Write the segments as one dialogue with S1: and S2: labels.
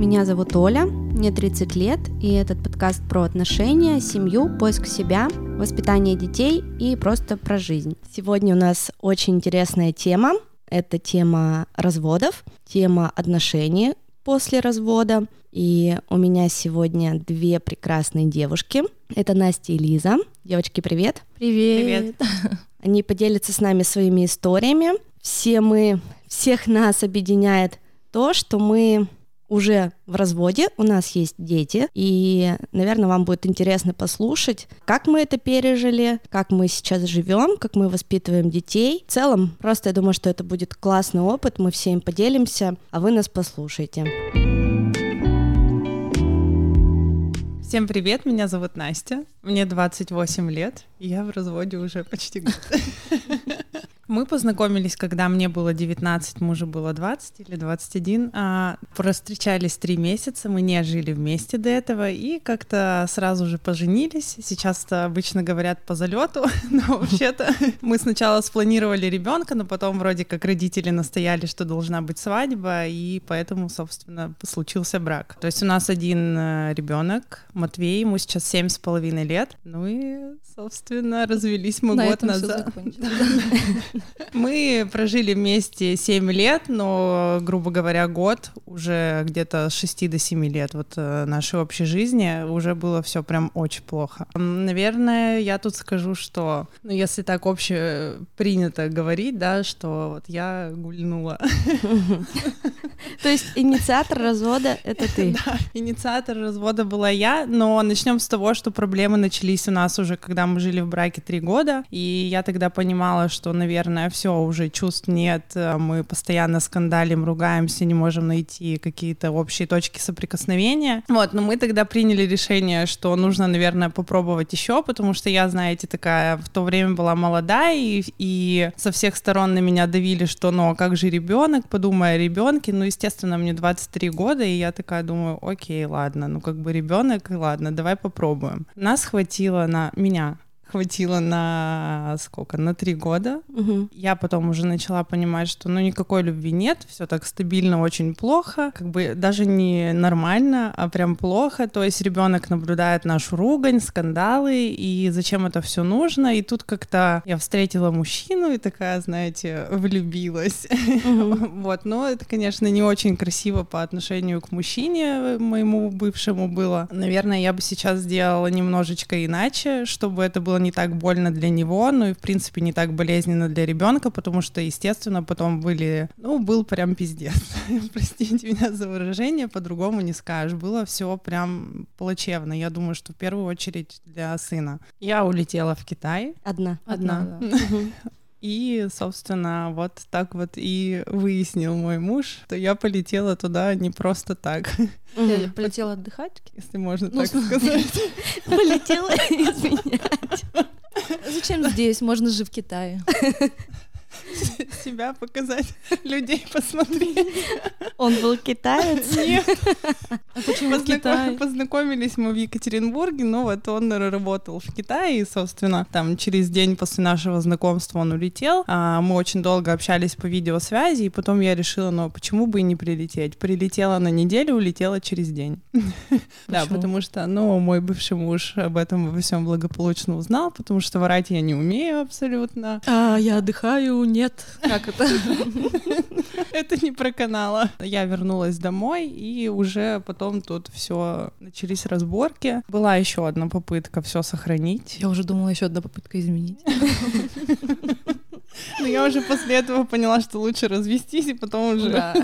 S1: Меня зовут Оля, мне 30 лет, и этот подкаст про отношения, семью, поиск себя, воспитание детей и просто про жизнь. Сегодня у нас очень интересная тема. Это тема разводов, тема отношений после развода. И у меня сегодня две прекрасные девушки. Это Настя и Лиза. Девочки, привет.
S2: Привет.
S3: Привет.
S1: Они поделятся с нами своими историями. Все мы, всех нас объединяет то, что мы уже в разводе, у нас есть дети, и, наверное, вам будет интересно послушать, как мы это пережили, как мы сейчас живем, как мы воспитываем детей. В целом, просто я думаю, что это будет классный опыт, мы все им поделимся, а вы нас послушайте.
S3: Всем привет, меня зовут Настя, мне 28 лет, и я в разводе уже почти год. Мы познакомились, когда мне было 19, мужу было 20 или 21. А, встречались три месяца, мы не жили вместе до этого и как-то сразу же поженились. Сейчас обычно говорят по залету, но вообще-то мы сначала спланировали ребенка, но потом вроде как родители настояли, что должна быть свадьба, и поэтому, собственно, случился брак. То есть у нас один э, ребенок, Матвей, ему сейчас семь с половиной лет. Ну и, собственно, развелись мы
S2: На
S3: год назад. Мы прожили вместе 7 лет, но, грубо говоря, год, уже где-то с 6 до 7 лет вот э, нашей общей жизни уже было все прям очень плохо. Наверное, я тут скажу, что, ну, если так обще принято говорить, да, что вот я гульнула.
S1: То есть инициатор развода — это ты.
S3: Да, инициатор развода была я, но начнем с того, что проблемы начались у нас уже, когда мы жили в браке три года, и я тогда понимала, что, наверное, все, уже чувств нет, э, мы постоянно скандалим, ругаемся, не можем найти какие-то общие точки соприкосновения. Вот, но мы тогда приняли решение, что нужно, наверное, попробовать еще, потому что я, знаете, такая в то время была молодая, и, и со всех сторон на меня давили, что, ну, а как же ребенок, подумай о ребенке, ну, естественно, мне 23 года, и я такая думаю, окей, ладно, ну, как бы ребенок, ладно, давай попробуем. Нас хватило на меня, хватило на сколько? На три года.
S1: Мгм.
S3: Я потом уже начала понимать, что ну никакой любви нет, все так стабильно, очень плохо, как бы даже не нормально, а прям плохо. То есть ребенок наблюдает нашу ругань, скандалы, и зачем это все нужно. И тут как-то я встретила мужчину и такая, знаете, влюбилась. Вот, но это, конечно, не очень красиво по отношению к мужчине моему бывшему было. Наверное, я бы сейчас сделала немножечко иначе, чтобы это было не так больно для него, ну и, в принципе, не так болезненно для ребенка, потому что, естественно, потом были, ну, был прям пиздец. Простите меня за выражение, по-другому не скажешь. Было все прям плачевно. Я думаю, что в первую очередь для сына. Я улетела в Китай.
S1: Одна.
S3: Одна.
S2: да.
S3: И, собственно, вот так вот и выяснил мой муж, что я полетела туда не просто так,
S2: Я полетела отдыхать.
S3: если можно
S2: Ну,
S3: так сказать.
S1: Полетела изменять.
S2: Зачем здесь? Можно же в Китае.
S3: Себя показать, людей посмотреть.
S1: Он был китаец.
S3: Нет,
S2: А почему
S3: Познаком-
S2: Китае?
S3: Познакомились мы в Екатеринбурге, но вот он работал в Китае, и, собственно, там через день после нашего знакомства он улетел. А, мы очень долго общались по видеосвязи, и потом я решила, ну, почему бы и не прилететь? Прилетела на неделю, улетела через день. Да,
S2: Почему?
S3: потому что, ну, мой бывший муж об этом во всем благополучно узнал, потому что врать я не умею абсолютно.
S2: А, я отдыхаю, нет. Как это?
S3: Это не проканало. Я вернулась домой, и уже потом тут все начались разборки. Была еще одна попытка все сохранить.
S2: Я уже думала, еще одна попытка изменить.
S3: Но я уже после этого поняла, что лучше развестись, и потом уже
S2: Да.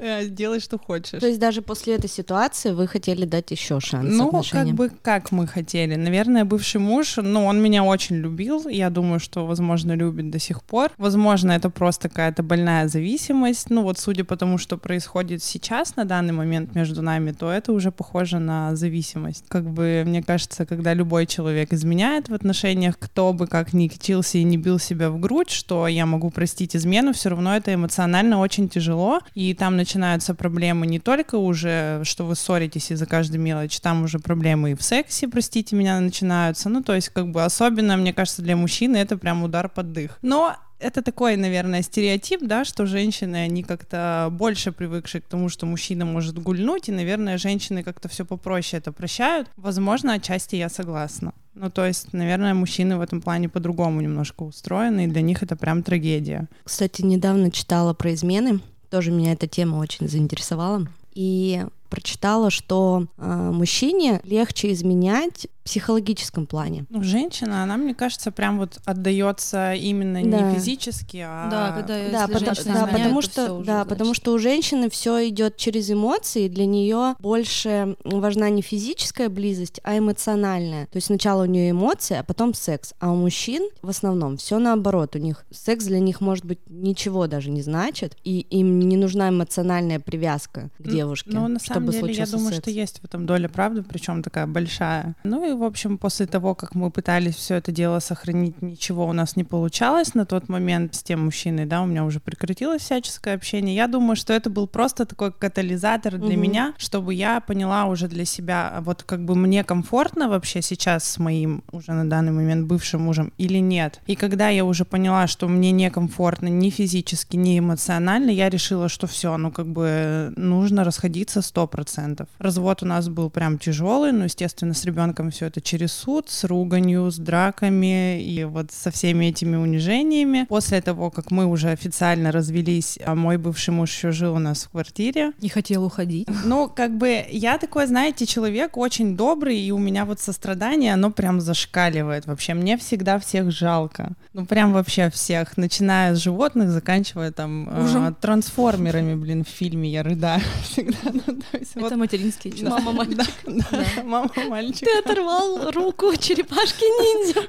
S3: Э, делай, что хочешь.
S1: То есть даже после этой ситуации вы хотели дать еще шанс
S3: Ну,
S1: отношениям?
S3: как бы, как мы хотели. Наверное, бывший муж, ну, он меня очень любил. Я думаю, что, возможно, любит до сих пор. Возможно, это просто какая-то больная зависимость. Ну, вот судя по тому, что происходит сейчас, на данный момент между нами, то это уже похоже на зависимость. Как бы, мне кажется, когда любой человек изменяет в отношениях, кто бы как ни кичился и не бил себя в грудь, что я могу простить измену, все равно это эмоционально очень тяжело. И там начинаются проблемы не только уже, что вы ссоритесь из-за каждой мелочи, там уже проблемы и в сексе, простите меня, начинаются. Ну, то есть, как бы особенно, мне кажется, для мужчины это прям удар под дых. Но Это такой, наверное, стереотип, да, что женщины, они как-то больше привыкшие к тому, что мужчина может гульнуть, и, наверное, женщины как-то все попроще это прощают. Возможно, отчасти я согласна. Ну, то есть, наверное, мужчины в этом плане по-другому немножко устроены, и для них это прям трагедия.
S1: Кстати, недавно читала про измены, тоже меня эта тема очень заинтересовала. И прочитала, что э, мужчине легче изменять в психологическом плане.
S3: Ну, женщина, она, мне кажется, прям вот отдается именно
S1: Да.
S3: не физически, а...
S2: Да, когда
S1: Да, потому, да,
S2: изменяет,
S1: потому
S2: то
S1: что,
S2: уже,
S1: да,
S2: значит.
S1: потому что у женщины все идет через эмоции, для нее больше важна не физическая близость, а эмоциональная. То есть сначала у нее эмоции, а потом секс. А у мужчин в основном все наоборот. У них секс для них может быть ничего даже не значит, и им не нужна эмоциональная привязка к девушке,
S3: Ну, на самом
S1: самом бы
S3: деле, я думаю,
S1: секс.
S3: что есть в этом доля правды, причем такая большая. Ну и, в общем, после того, как мы пытались все это дело сохранить, ничего у нас не получалось на тот момент с тем мужчиной, да, у меня уже прекратилось всяческое общение. Я думаю, что это был просто такой катализатор для
S1: угу.
S3: меня, чтобы я поняла уже для себя, вот как бы мне комфортно вообще сейчас с моим уже на данный момент бывшим мужем или нет. И когда я уже поняла, что мне некомфортно ни физически, ни эмоционально, я решила, что все, ну как бы нужно расходиться, стоп, 100%. Развод у нас был прям тяжелый, но, естественно, с ребенком все это через суд, с руганью, с драками и вот со всеми этими унижениями. После того, как мы уже официально развелись, а мой бывший муж еще жил у нас в квартире.
S2: Не хотел уходить.
S3: Ну, как бы я такой, знаете, человек очень добрый, и у меня вот сострадание, оно прям зашкаливает вообще. Мне всегда всех жалко. Ну, прям вообще всех, начиная с животных, заканчивая там э, трансформерами, блин, в фильме я рыдаю всегда. Ну, то есть вот-
S2: Это материнские чувства.
S1: Мама мальчик.
S3: Да, да, мама мальчик.
S1: Ты оторвал руку черепашки ниндзя.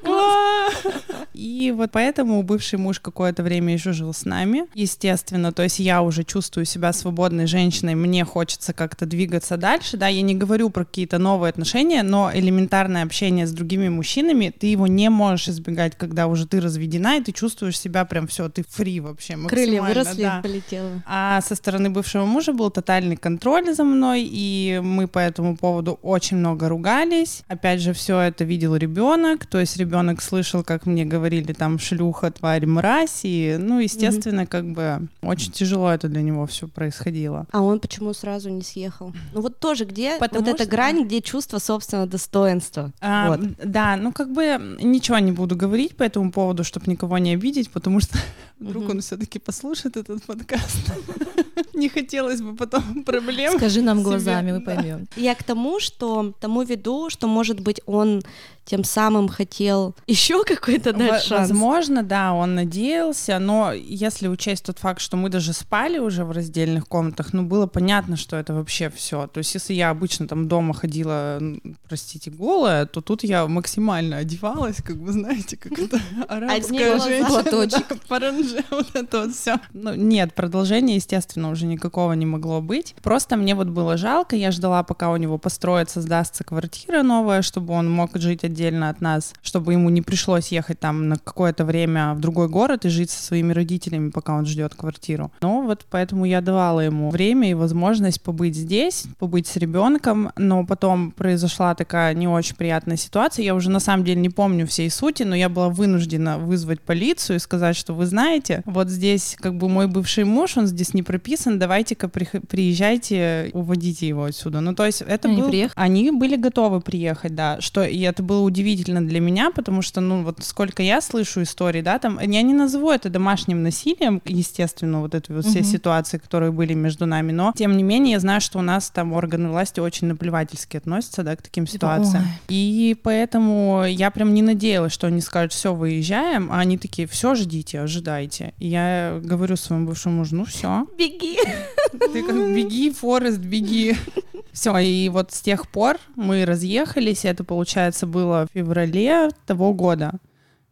S3: И вот поэтому бывший муж какое-то время еще жил с нами. Естественно, то есть я уже чувствую себя свободной женщиной, мне хочется как-то двигаться дальше. Да, я не говорю про какие-то новые отношения, но элементарное общение с другими мужчинами, ты его не можешь избегать, когда уже ты разведена, и ты чувствуешь себя прям все, ты фри вообще.
S1: Крылья выросли,
S3: да.
S1: полетела.
S3: А со стороны бывшего мужа был тотальный контроль за мной, и мы по этому поводу очень много ругались. Опять же, все это видел ребенок, то есть ребенок слышал, как мне говорили там шлюха, тварь, мразь, и, ну, естественно, как бы очень тяжело это для него все происходило.
S1: А он почему сразу не съехал? Ну вот тоже где
S3: Потому
S1: вот эта
S3: что-
S1: грань, где чувство собственного достоинства.
S3: А,
S1: Вот.
S3: Да, ну как бы ничего не буду говорить по этому поводу, чтобы никого не обидеть, потому что вдруг
S1: Мгм.
S3: он все-таки послушает этот подкаст. Не хотелось бы потом проблем.
S2: Скажи нам глазами, мы поймем.
S1: Я к тому, что тому веду, что, может быть, он тем самым хотел еще какой-то дать шанс.
S3: Возможно, да, он надеялся, но если учесть тот факт, что мы даже спали уже в раздельных комнатах, ну, было понятно, что это вообще все. То есть, если я обычно там дома ходила, простите, голая, то тут я максимально одевалась, как вы знаете, как это арабская женщина.
S2: Платочек.
S3: да, паранже, вот это вот все. Ну, нет, продолжения, естественно, уже никакого не могло быть. Просто мне вот было жалко, я ждала, пока у него построится, сдастся квартира новая, чтобы он мог жить отдельно от нас, чтобы ему не пришлось ехать там на какое-то время в другой город и жить со своими родителями, пока он ждет квартиру. Но вот поэтому я давала ему время и возможность побыть здесь, побыть с ребенком, но потом произошла такая не очень приятная ситуация. Я уже на самом деле не помню всей сути, но я была вынуждена вызвать полицию и сказать, что вы знаете, вот здесь как бы мой бывший муж, он здесь не прописан, давайте-ка приезжайте, уводите его отсюда. Ну, то есть это
S2: Они
S3: был...
S2: приехали?
S3: Они были готовы приехать, да, что и это было удивительно для меня, потому что, ну, вот сколько я слышу историй, да, там, я не назову это домашним насилием, естественно, вот эти вот все
S2: Мгм.
S3: ситуации, которые были между нами, но, тем не менее, я знаю, что у нас там органы власти очень наплевательски относятся, да, к таким ситуациям.
S2: ой.
S3: И поэтому я прям не надеялась, что они скажут, все, выезжаем, а они такие, все, ждите, ожидайте. И я говорю своему бывшему мужу, ну все,
S1: Беги.
S3: Ты как беги, Форест, беги. Все, и вот с тех пор мы разъехались, это, получается, было в феврале того года.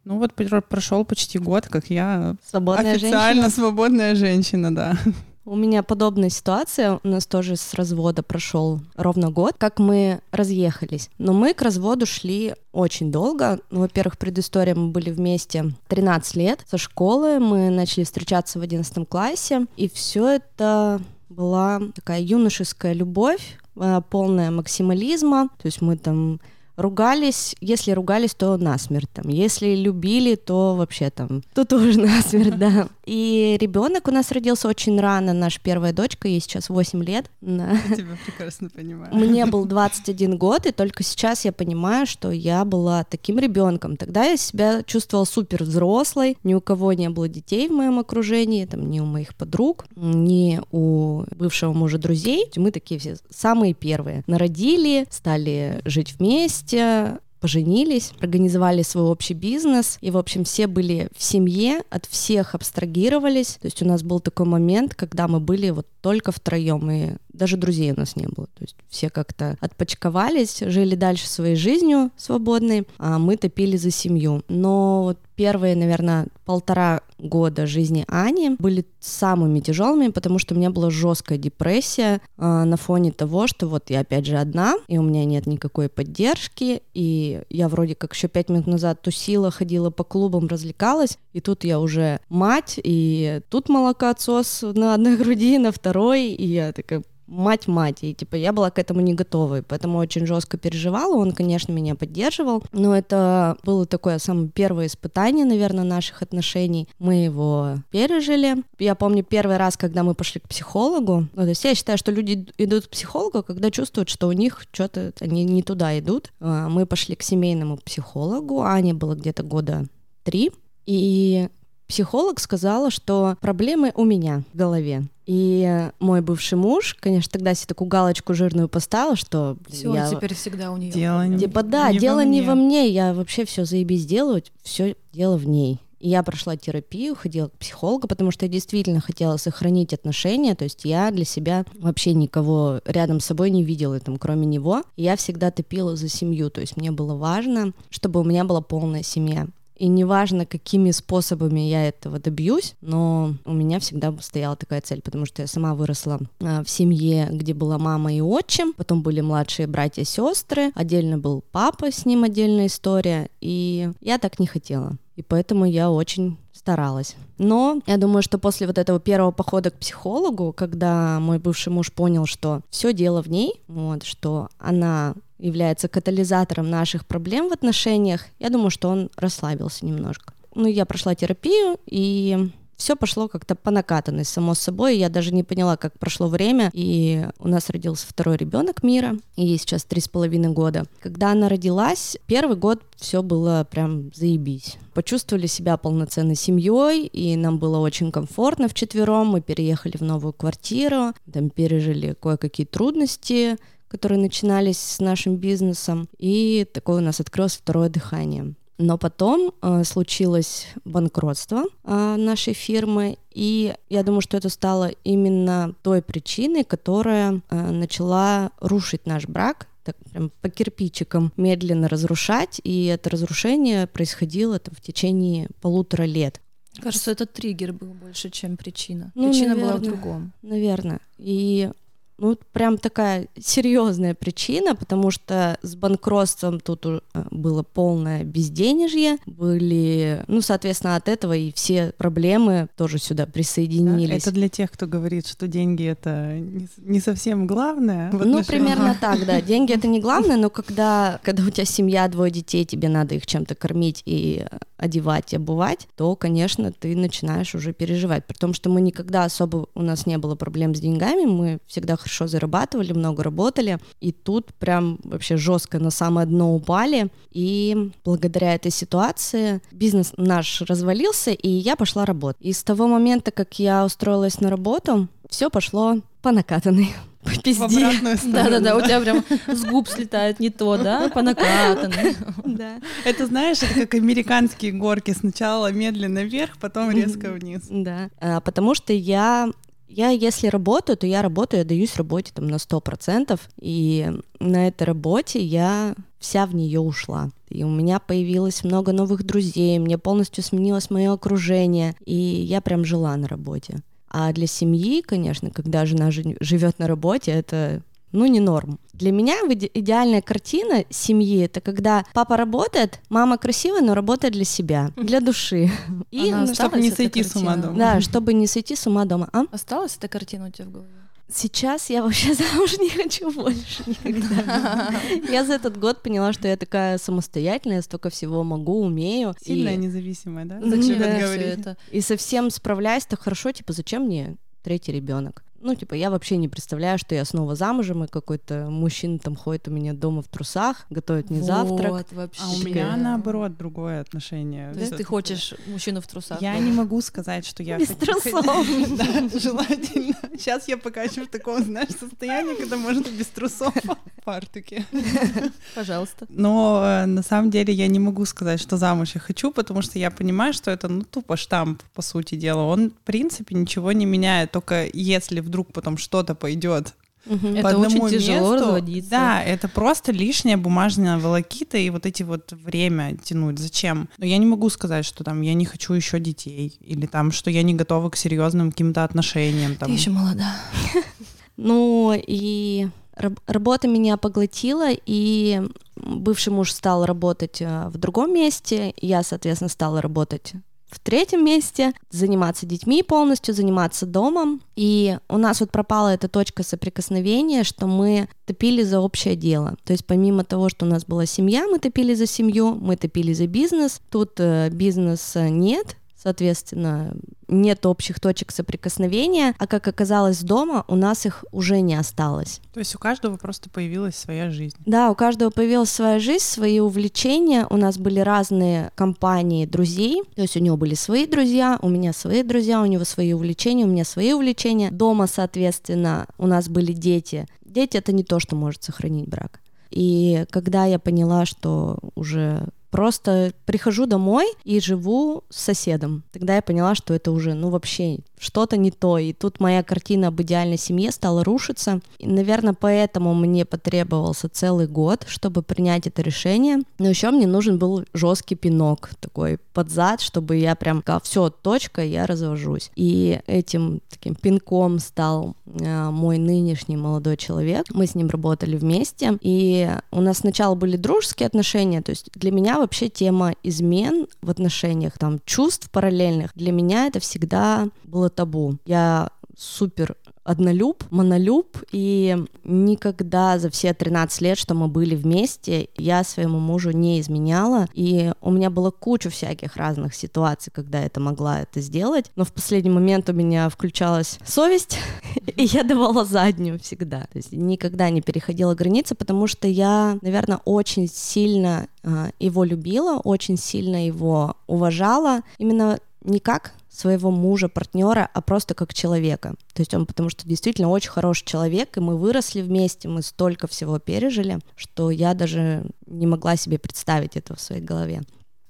S3: Ну вот прошел почти год, как я
S1: Свободная
S3: официально
S1: женщина.
S3: свободная женщина, да.
S1: У меня подобная ситуация, у нас тоже с развода прошел ровно год, как мы разъехались. Но мы к разводу шли очень долго. Ну, во-первых, предыстория, мы были вместе 13 лет. Со школы мы начали встречаться в 11 классе, и все это была такая юношеская любовь, э, полная максимализма. То есть мы там ругались, если ругались, то насмерть там, если любили, то вообще там, то тоже насмерть, да. И ребенок у нас родился очень рано, наша первая дочка, ей сейчас 8 лет.
S3: Я тебя прекрасно понимаю.
S1: Мне был 21 год, и только сейчас я понимаю, что я была таким ребенком. Тогда я себя чувствовала супер взрослой, ни у кого не было детей в моем окружении, там, ни у моих подруг, ни у бывшего мужа друзей. Мы такие все самые первые. Народили, стали жить вместе, поженились, организовали свой общий бизнес, и, в общем, все были в семье, от всех абстрагировались. То есть у нас был такой момент, когда мы были вот только втроем, и даже друзей у нас не было. То есть все как-то отпочковались, жили дальше своей жизнью свободной, а мы топили за семью. Но вот первые, наверное, полтора года жизни Ани были самыми тяжелыми, потому что у меня была жесткая депрессия э, на фоне того, что вот я опять же одна, и у меня нет никакой поддержки, и я вроде как еще пять минут назад тусила, ходила по клубам, развлекалась, и тут я уже мать, и тут молокоотсос на одной груди, на второй, и я такая, мать-мать, и типа я была к этому не готова, и поэтому очень жестко переживала, он, конечно, меня поддерживал, но это было такое самое первое испытание, наверное, наших отношений, мы его пережили, я помню первый раз, когда мы пошли к психологу, ну, то есть я считаю, что люди идут к психологу, когда чувствуют, что у них что-то, они не туда идут, а, мы пошли к семейному психологу, Ане было где-то года три, и психолог сказала, что проблемы у меня в голове. И мой бывший муж, конечно, тогда себе такую галочку жирную поставил, что
S2: Все,
S1: я...
S2: теперь всегда у нее.
S3: Дело не-
S1: Типа, да,
S3: не во
S1: дело не
S3: мне.
S1: во мне, я вообще все заебись делаю, все дело в ней. И я прошла терапию, ходила к психологу, потому что я действительно хотела сохранить отношения, то есть я для себя вообще никого рядом с собой не видела, там, кроме него. И я всегда топила за семью, то есть мне было важно, чтобы у меня была полная семья. И неважно, какими способами я этого добьюсь, но у меня всегда стояла такая цель, потому что я сама выросла а, в семье, где была мама и отчим, потом были младшие братья и сестры, отдельно был папа, с ним отдельная история, и я так не хотела. И поэтому я очень старалась. Но я думаю, что после вот этого первого похода к психологу, когда мой бывший муж понял, что все дело в ней, вот, что она является катализатором наших проблем в отношениях, я думаю, что он расслабился немножко. Ну, я прошла терапию, и все пошло как-то по накатанной, само собой. Я даже не поняла, как прошло время, и у нас родился второй ребенок Мира, и ей сейчас три с половиной года. Когда она родилась, первый год все было прям заебись. Почувствовали себя полноценной семьей, и нам было очень комфортно вчетвером. Мы переехали в новую квартиру, там пережили кое-какие трудности, которые начинались с нашим бизнесом, и такое у нас открылось второе дыхание. Но потом э, случилось банкротство э, нашей фирмы, и я думаю, что это стало именно той причиной, которая э, начала рушить наш брак, так прям по кирпичикам медленно разрушать, и это разрушение происходило там, в течение полутора лет.
S2: Кажется, это триггер был больше, чем причина.
S1: Ну,
S2: причина была в
S1: наверное.
S2: другом.
S1: Наверное. И ну, прям такая серьезная причина, потому что с банкротством тут э, было полное безденежье, были, ну, соответственно, от этого и все проблемы тоже сюда присоединились.
S3: Это для тех, кто говорит, что деньги это не, совсем главное.
S1: Ну, примерно так, да. Деньги это не главное, но когда, когда у тебя семья, двое детей, тебе надо их чем-то кормить и одевать, и обувать, то, конечно, ты начинаешь уже переживать. При том, что мы никогда особо, у нас не было проблем с деньгами, мы всегда хорошо зарабатывали, много работали, и тут прям вообще жестко на самое дно упали, и благодаря этой ситуации бизнес наш развалился, и я пошла работать. И с того момента, как я устроилась на работу, все пошло по накатанной, по пизде.
S2: Да-да-да, у тебя прям с губ слетает не то, да? По накатанной.
S1: Да.
S3: Это знаешь, это как американские горки. Сначала медленно вверх, потом резко вниз.
S1: Да, А, потому что я, я если работаю, то я работаю, я даюсь работе там на 100%, и на этой работе я вся в нее ушла. И у меня появилось много новых друзей, мне полностью сменилось мое окружение, и я прям жила на работе. А для семьи, конечно, когда жена живет на работе, это ну, не норм. Для меня иде- идеальная картина семьи это когда папа работает, мама красивая, но работает для себя, для души. И
S2: Она
S3: чтобы
S2: осталась,
S3: не
S2: эта
S3: сойти с ума
S2: картина?
S3: дома.
S1: да, чтобы не сойти с ума дома. А?
S2: Осталась эта картина у тебя в голове?
S1: Сейчас я вообще замуж не хочу больше никогда. Я за этот год поняла, что я такая самостоятельная, столько всего могу, умею.
S3: Сильная,
S1: и...
S3: независимая, да?
S2: Зачем
S1: Да.
S2: это это?
S1: И совсем справляюсь так хорошо, типа, зачем мне третий ребенок? Ну, типа, я вообще не представляю, что я снова замужем, и какой-то мужчина там ходит у меня дома в трусах, готовит мне завтрак.
S2: Вот, вообще.
S3: А у меня наоборот другое отношение.
S2: То есть ты хочешь мужчину в трусах?
S3: Я не могу сказать, что я
S1: Без
S3: хочу-
S1: трусов.
S3: Да, желательно. Сейчас я пока еще в таком, знаешь, состоянии, когда можно без трусов в фартуке.
S2: Пожалуйста.
S3: Но э, на самом деле я не могу сказать, что замуж я хочу, потому что я понимаю, что это ну тупо штамп, по сути дела. Он, в принципе, ничего не меняет, только если вдруг потом что-то пойдет.
S2: Это
S3: по одному
S2: очень тяжело
S3: месту,
S2: разводиться.
S3: Да, это просто лишняя бумажная волокита и вот эти вот время тянуть. Зачем? Но я не могу сказать, что там я не хочу еще детей или там, что я не готова к серьезным каким-то отношениям. Там.
S2: Ты еще молода.
S1: Ну и раб- работа меня поглотила, и бывший муж стал работать э, в другом месте, я, соответственно, стала работать в третьем месте, заниматься детьми полностью, заниматься домом. И у нас вот пропала эта точка соприкосновения, что мы топили за общее дело. То есть помимо того, что у нас была семья, мы топили за семью, мы топили за бизнес. Тут э, бизнеса нет, соответственно, нет общих точек соприкосновения, а как оказалось дома, у нас их уже не осталось.
S3: То есть у каждого просто появилась своя жизнь.
S1: Да, у каждого появилась своя жизнь, свои увлечения. У нас были разные компании друзей. То есть у него были свои друзья, у меня свои друзья, у него свои увлечения, у меня свои увлечения. Дома, соответственно, у нас были дети. Дети — это не то, что может сохранить брак. И когда я поняла, что уже просто прихожу домой и живу с соседом, тогда я поняла, что это уже, ну, вообще что-то не то. И тут моя картина об идеальной семье стала рушиться. И, наверное, поэтому мне потребовался целый год, чтобы принять это решение. Но еще мне нужен был жесткий пинок такой под зад, чтобы я прям сказала, все, точка, я развожусь. И этим таким пинком стал э, мой нынешний молодой человек. Мы с ним работали вместе, и у нас сначала были дружеские отношения, то есть для меня вообще тема измен в отношениях, там, чувств параллельных, для меня это всегда было табу. Я супер однолюб, монолюб, и никогда за все 13 лет, что мы были вместе, я своему мужу не изменяла, и у меня было куча всяких разных ситуаций, когда я это могла это сделать, но в последний момент у меня включалась совесть, и я давала заднюю всегда, то есть никогда не переходила границы, потому что я, наверное, очень сильно э, его любила, очень сильно его уважала, именно не как своего мужа, партнера, а просто как человека. То есть он потому что действительно очень хороший человек, и мы выросли вместе, мы столько всего пережили, что я даже не могла себе представить это в своей голове.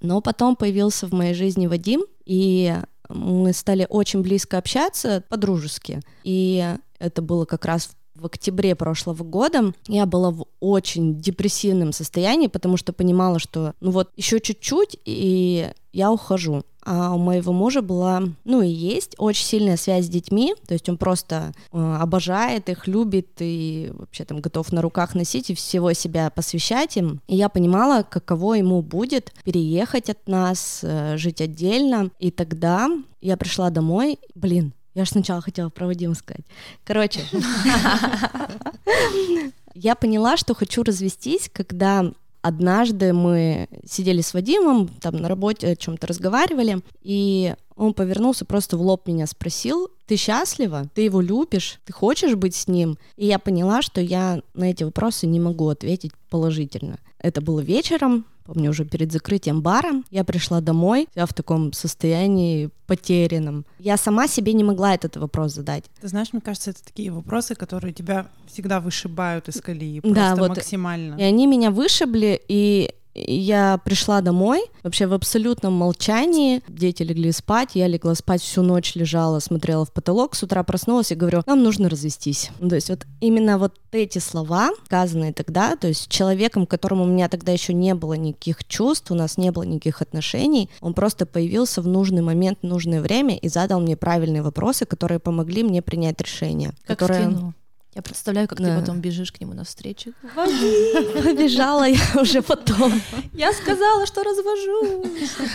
S1: Но потом появился в моей жизни Вадим, и мы стали очень близко общаться по-дружески. И это было как раз в октябре прошлого года я была в очень депрессивном состоянии, потому что понимала, что ну вот еще чуть-чуть, и я ухожу. А у моего мужа была, ну и есть, очень сильная связь с детьми, то есть он просто э, обожает их, любит и вообще там готов на руках носить и всего себя посвящать им. И я понимала, каково ему будет переехать от нас, э, жить отдельно. И тогда я пришла домой, блин, я же сначала хотела про Вадима сказать. Короче, я поняла, что хочу развестись, когда однажды мы сидели с Вадимом, там на работе о чем-то разговаривали, и он повернулся, просто в лоб меня спросил, ты счастлива? Ты его любишь? Ты хочешь быть с ним? И я поняла, что я на эти вопросы не могу ответить положительно. Это было вечером, помню, уже перед закрытием бара. Я пришла домой, вся в таком состоянии потерянном. Я сама себе не могла этот вопрос задать.
S3: Ты знаешь, мне кажется, это такие вопросы, которые тебя всегда вышибают из колеи,
S1: Да,
S3: просто
S1: вот
S3: максимально.
S1: И они меня вышибли, и я пришла домой вообще в абсолютном молчании. Дети легли спать, я легла спать всю ночь, лежала, смотрела в потолок, с утра проснулась и говорю, нам нужно развестись. Ну, То есть вот именно вот эти слова, сказанные тогда, то есть человеком, которому у меня тогда еще не было никаких чувств, у нас не было никаких отношений, он просто появился в нужный момент, в нужное время и задал мне правильные вопросы, которые помогли мне принять решение.
S2: Как
S1: которое...
S2: в кино. Я представляю, как
S1: Да.
S2: ты потом бежишь к нему навстречу.
S1: Побежала я уже потом.
S2: Я сказала, что развожу.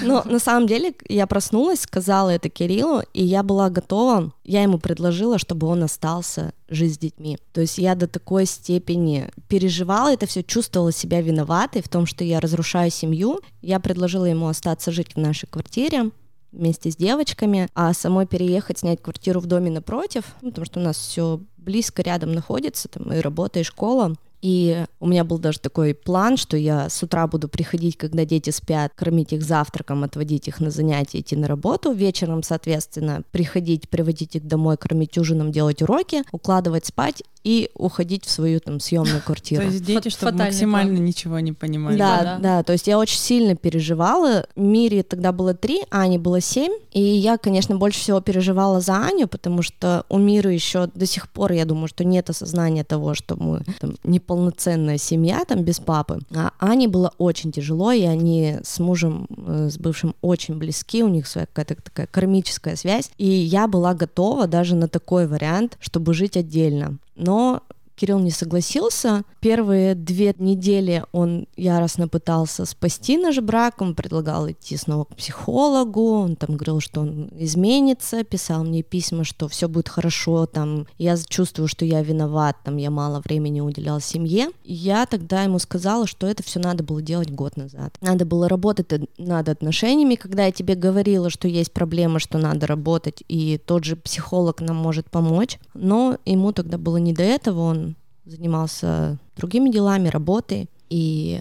S1: Но на самом деле я проснулась, сказала это Кириллу, и я была готова. Я ему предложила, чтобы он остался жить с детьми. То есть я до такой степени переживала это все, чувствовала себя виноватой в том, что я разрушаю семью. Я предложила ему остаться жить в нашей квартире вместе с девочками, а самой переехать, снять квартиру в доме напротив, ну, потому что у нас все близко рядом находится, там и работа, и школа. И у меня был даже такой план, что я с утра буду приходить, когда дети спят, кормить их завтраком, отводить их на занятия, идти на работу. Вечером, соответственно, приходить, приводить их домой, кормить ужином, делать уроки, укладывать спать и уходить в свою там съемную квартиру.
S3: То есть дети, чтобы
S2: фатальный
S3: максимально
S2: план.
S3: ничего не понимали.
S1: Да,
S2: да.
S1: да, то есть я очень сильно переживала. Мире тогда было три, Ане было семь, и я, конечно, больше всего переживала за Аню, потому что у Миры еще до сих пор, я думаю, что нет осознания того, что мы там, неполноценная семья там без папы. А Ане было очень тяжело, и они с мужем, э, с бывшим очень близки, у них своя какая-то такая кармическая связь, и я была готова даже на такой вариант, чтобы жить отдельно. Но Кирилл не согласился. Первые две недели он яростно пытался спасти наш брак, он предлагал идти снова к психологу, он там говорил, что он изменится, писал мне письма, что все будет хорошо, там, я чувствую, что я виноват, там, я мало времени уделял семье. Я тогда ему сказала, что это все надо было делать год назад. Надо было работать над отношениями, когда я тебе говорила, что есть проблема, что надо работать, и тот же психолог нам может помочь, но ему тогда было не до этого, он занимался другими делами, работой, и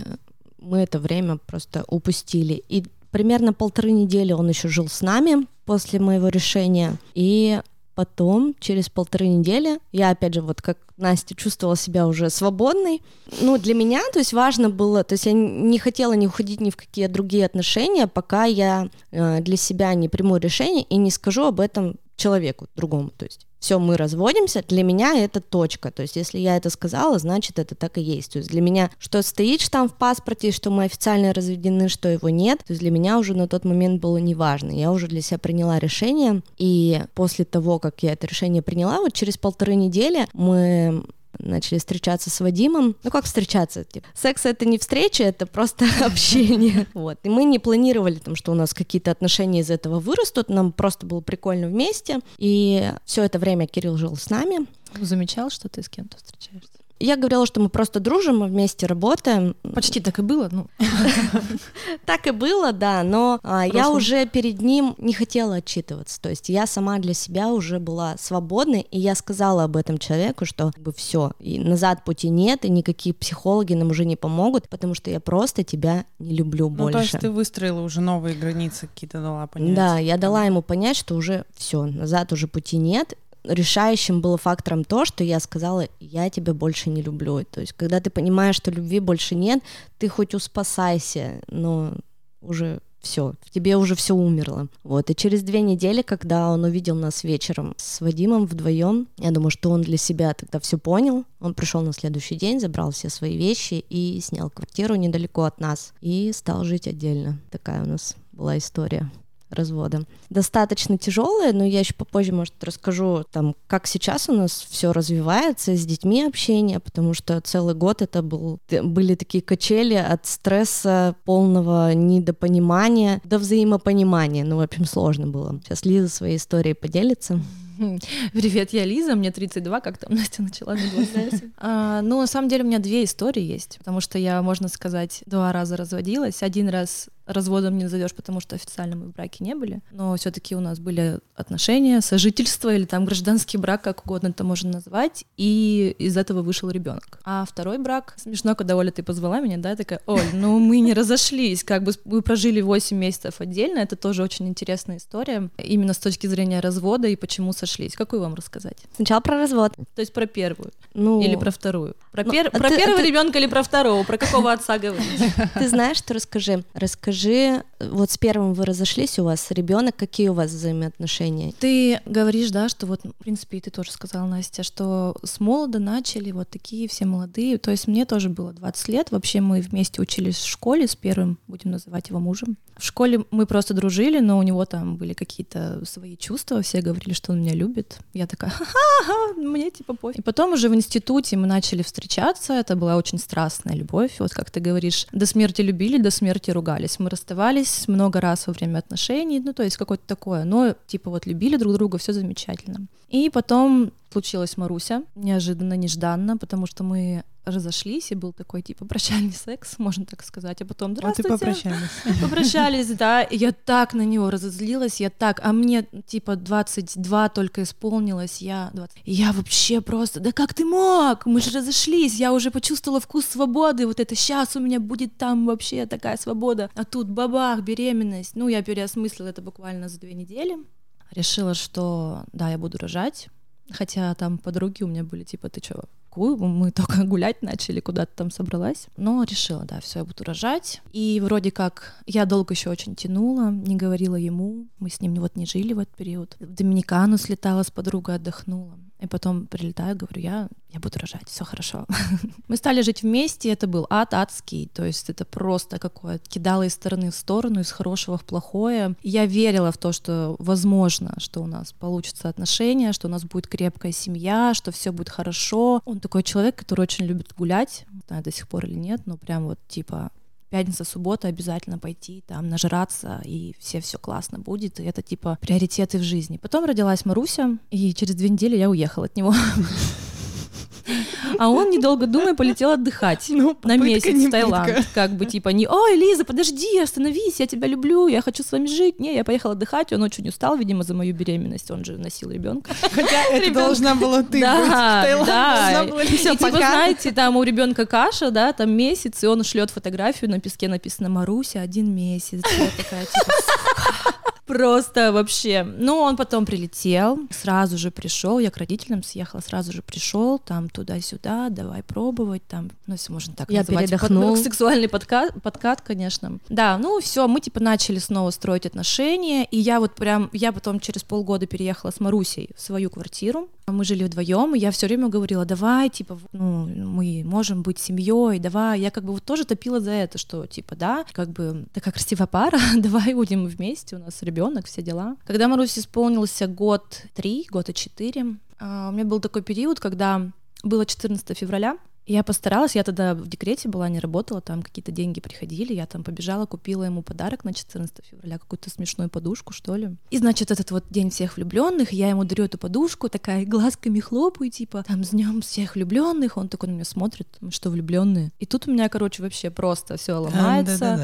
S1: мы это время просто упустили. И примерно полторы недели он еще жил с нами после моего решения, и потом, через полторы недели, я опять же, вот как Настя, чувствовала себя уже свободной. Ну, для меня, то есть важно было, то есть я не хотела не уходить ни в какие другие отношения, пока я э, для себя не приму решение и не скажу об этом человеку другому. То есть все, мы разводимся, для меня это точка. То есть если я это сказала, значит это так и есть. То есть для меня, что стоит штамп в паспорте, что мы официально разведены, что его нет, то есть для меня уже на тот момент было неважно. Я уже для себя приняла решение, и после того, как я это решение приняла, вот через полторы недели мы начали встречаться с Вадимом. Ну как встречаться? Типа, секс это не встреча, это просто общение. Вот. И мы не планировали, там, что у нас какие-то отношения из этого вырастут. Нам просто было прикольно вместе. И все это время Кирилл жил с нами.
S2: Замечал, что ты с кем-то встречаешься?
S1: Я говорила, что мы просто дружим, мы вместе работаем.
S2: Почти так и было, ну.
S1: Так и было, да, но а, я уже перед ним не хотела отчитываться. То есть я сама для себя уже была свободной, и я сказала об этом человеку, что все, и назад пути нет, и никакие психологи нам уже не помогут, потому что я просто тебя не люблю
S3: Ну,
S1: больше.
S3: то есть ты выстроила уже новые границы какие-то дала понять.
S1: Да, я дала ему понять, что уже все, назад уже пути нет. Решающим было фактором то, что я сказала, я тебя больше не люблю. То есть, когда ты понимаешь, что любви больше нет, ты хоть успасайся, но уже все, в тебе уже все умерло. Вот, и через две недели, когда он увидел нас вечером с Вадимом вдвоем, я думаю, что он для себя тогда все понял. Он пришел на следующий день, забрал все свои вещи и снял квартиру недалеко от нас и стал жить отдельно. Такая у нас была история развода. Достаточно тяжелая, но я еще попозже, может, расскажу, там, как сейчас у нас все развивается, с детьми общение, потому что целый год это был, были такие качели от стресса, полного недопонимания до взаимопонимания. Ну, в общем, сложно было. Сейчас Лиза своей историей поделится.
S2: Привет, я Лиза, мне 32, как там Настя начала а, Ну, на самом деле у меня две истории есть, потому что я, можно сказать, два раза разводилась. Один раз разводом не назовешь, потому что официально мы в браке не были, но все-таки у нас были отношения, сожительство или там гражданский брак, как угодно это можно назвать, и из этого вышел ребенок. А второй брак, смешно, когда Оля ты позвала меня, да, такая, Оль, ну мы не разошлись, как бы мы прожили 8 месяцев отдельно, это тоже очень интересная история, именно с точки зрения развода и почему сошлись. Какую вам рассказать?
S1: Сначала про развод.
S2: То есть про первую
S1: Ну,
S2: или про вторую? Про,
S1: Ну,
S2: пер-
S1: а
S2: про
S1: ты-
S2: первого
S1: а ты-
S2: ребенка или про второго? Про какого отца говорить?
S1: Ты знаешь, что расскажи? Расскажи, расскажи вот с первым вы разошлись, у вас ребенок, какие у вас взаимоотношения?
S2: Ты говоришь, да, что вот, в принципе, ты тоже сказала, Настя, что с молода начали вот такие все молодые. То есть мне тоже было 20 лет. Вообще мы вместе учились в школе с первым, будем называть его мужем. В школе мы просто дружили, но у него там были какие-то свои чувства. Все говорили, что он меня любит. Я такая, ха-ха, мне типа пофиг. И потом уже в институте мы начали встречаться. Это была очень страстная любовь. Вот как ты говоришь, до смерти любили, до смерти ругались. Мы расставались много раз во время отношений. Ну, то есть какое-то такое. Но типа вот любили друг друга, все замечательно. И потом случилась Маруся, неожиданно, нежданно, потому что мы разошлись, и был такой, типа, прощальный секс, можно так сказать, а потом, здравствуйте.
S3: Вот и попрощались.
S2: Попрощались, да, и я так на него разозлилась, я так, а мне, типа, 22 только исполнилось, я 20. Я вообще просто, да как ты мог? Мы же разошлись, я уже почувствовала вкус свободы, вот это сейчас у меня будет там вообще такая свобода, а тут бабах, беременность. Ну, я переосмыслила это буквально за две недели, решила, что да, я буду рожать, хотя там подруги у меня были, типа, ты чё, мы только гулять начали, куда-то там собралась. Но решила, да, все, я буду рожать. И вроде как я долго еще очень тянула, не говорила ему, мы с ним вот не жили в этот период. В Доминикану слетала с подругой, отдохнула. И потом прилетаю, говорю, я, я буду рожать, все хорошо. Мы стали жить вместе, это был ад адский, то есть это просто какое-то кидало из стороны в сторону, из хорошего в плохое. Я верила в то, что возможно, что у нас получится отношения, что у нас будет крепкая семья, что все будет хорошо. Он такой человек, который очень любит гулять, не знаю, до сих пор или нет, но прям вот типа пятница, суббота обязательно пойти, там, нажраться, и все все классно будет, и это, типа, приоритеты в жизни. Потом родилась Маруся, и через две недели я уехала от него. А он, недолго думая, полетел отдыхать ну, на месяц в Таиланд. Пытка. Как бы типа не «Ой, Лиза, подожди, остановись, я тебя люблю, я хочу с вами жить». Не, я поехала отдыхать, он очень устал, видимо, за мою беременность, он же носил ребенка.
S3: Хотя это должна была ты
S2: да, Да, и типа, знаете, там у ребенка каша, да, там месяц, и он шлет фотографию, на песке написано «Маруся, один месяц». Я такая, типа, Просто вообще. Ну, он потом прилетел, сразу же пришел, я к родителям съехала, сразу же пришел, там туда-сюда, давай пробовать, там, ну, если можно так
S1: я
S2: называть.
S1: Передохнул.
S2: Под, сексуальный подкат, подкат, конечно. Да, ну все, мы типа начали снова строить отношения, и я вот прям, я потом через полгода переехала с Марусей в свою квартиру, мы жили вдвоем, и я все время говорила, давай, типа, ну, мы можем быть семьей, давай. Я как бы вот тоже топила за это, что, типа, да, как бы такая красивая пара, давай будем вместе, у нас ребенок, все дела. Когда Марусе исполнился год три, года четыре, а, у меня был такой период, когда было 14 февраля, я постаралась, я тогда в декрете была, не работала, там какие-то деньги приходили, я там побежала, купила ему подарок на 14 февраля, какую-то смешную подушку, что ли. И, значит, этот вот день всех влюбленных, я ему дарю эту подушку, такая глазками хлопаю, типа, там, с днем всех влюбленных, он такой на меня смотрит, что влюбленные. И тут у меня, короче, вообще просто все ломается.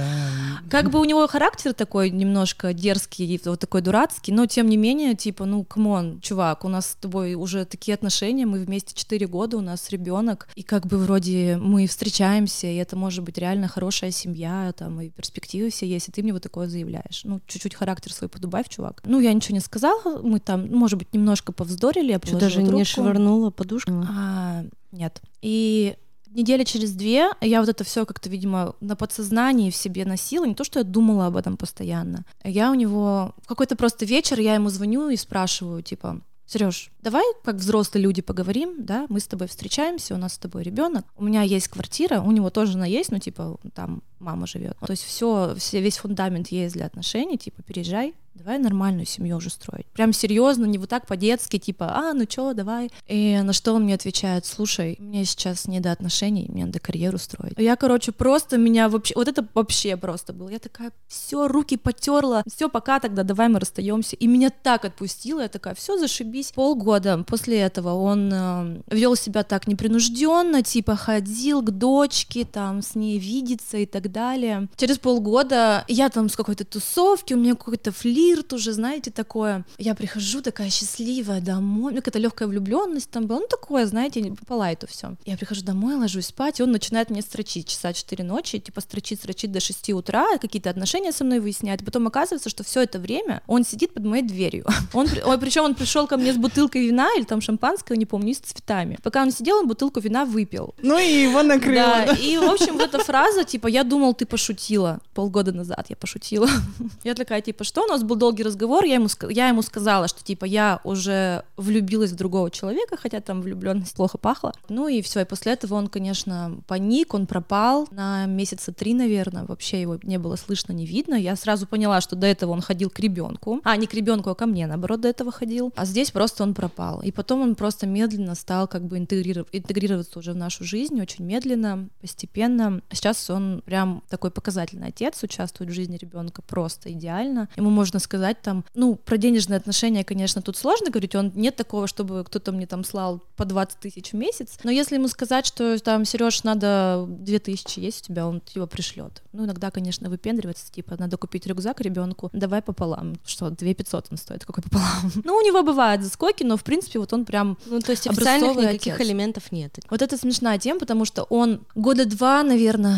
S2: Как бы у него характер такой немножко дерзкий, вот такой дурацкий, но тем не менее, типа, ну, come on, чувак, у нас с тобой уже такие отношения, мы вместе 4 года, у нас ребенок, и как бы вроде мы встречаемся, и это может быть реально хорошая семья, там, и перспективы все есть, и ты мне вот такое заявляешь. Ну, чуть-чуть характер свой подубавь, чувак. Ну, я ничего не сказала, мы там, может быть, немножко повздорили, я
S1: Что, даже трубку. не швырнула подушку?
S2: А, нет. И недели через две я вот это все как-то, видимо, на подсознании в себе носила, не то, что я думала об этом постоянно. Я у него в какой-то просто вечер я ему звоню и спрашиваю, типа, Сереж, давай как взрослые люди поговорим, да, мы с тобой встречаемся, у нас с тобой ребенок, у меня есть квартира, у него тоже она есть, ну типа там мама живет. То есть все, все, весь фундамент есть для отношений, типа переезжай, давай нормальную семью уже строить. Прям серьезно, не вот так по-детски, типа, а, ну чё, давай. И на что он мне отвечает, слушай, мне сейчас не до отношений, мне надо карьеру строить. Я, короче, просто меня вообще, вот это вообще просто было. Я такая, все, руки потерла, все, пока тогда, давай мы расстаемся. И меня так отпустило, я такая, все, зашибись. Полгода после этого он э, вел себя так непринужденно, типа ходил к дочке, там с ней видеться и так далее. Через полгода я там с какой-то тусовки, у меня какой-то флирт уже, знаете, такое. Я прихожу такая счастливая домой, какая-то легкая влюбленность там была, ну такое, знаете, по лайту все. Я прихожу домой, ложусь спать, и он начинает мне строчить часа 4 ночи, типа строчить, строчить до 6 утра, какие-то отношения со мной выясняет. Потом оказывается, что все это время он сидит под моей дверью. Он, причем он пришел ко мне с бутылкой вина или там шампанского, не помню, с цветами. Пока он сидел, он бутылку вина выпил.
S3: Ну и его накрыло.
S2: Да, и, в общем, вот эта фраза, типа, я думал, ты пошутила. Полгода назад я пошутила. Я такая, типа, что? У нас был долгий разговор, я ему, я ему сказала, что, типа, я уже влюбилась в другого человека, хотя там влюбленность плохо пахла. Ну и все, и после этого он, конечно, паник, он пропал на месяца три, наверное, вообще его не было слышно, не видно. Я сразу поняла, что до этого он ходил к ребенку, а не к ребенку, а ко мне, наоборот, до этого ходил. А здесь просто он пропал. И потом он просто медленно стал как бы интегриров... интегрироваться уже в нашу жизнь, очень медленно, постепенно. Сейчас он прям такой показательный отец, участвует в жизни ребенка просто идеально. Ему можно сказать там, ну, про денежные отношения, конечно, тут сложно говорить, он нет такого, чтобы кто-то мне там слал по 20 тысяч в месяц, но если ему сказать, что там, Сереж, надо 2 тысячи есть у тебя, он его пришлет. Ну, иногда, конечно, выпендривается, типа, надо купить рюкзак ребенку, давай пополам. Что, 2 500 он стоит, какой пополам? Ну, у него бывают заскоки, но, в принципе, вот он прям
S1: Ну, то есть официальных никаких отец. элементов нет.
S2: Вот это смешная тема, потому что он года два, наверное,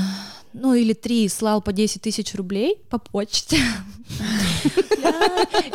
S2: ну или три слал по 10 тысяч рублей по почте.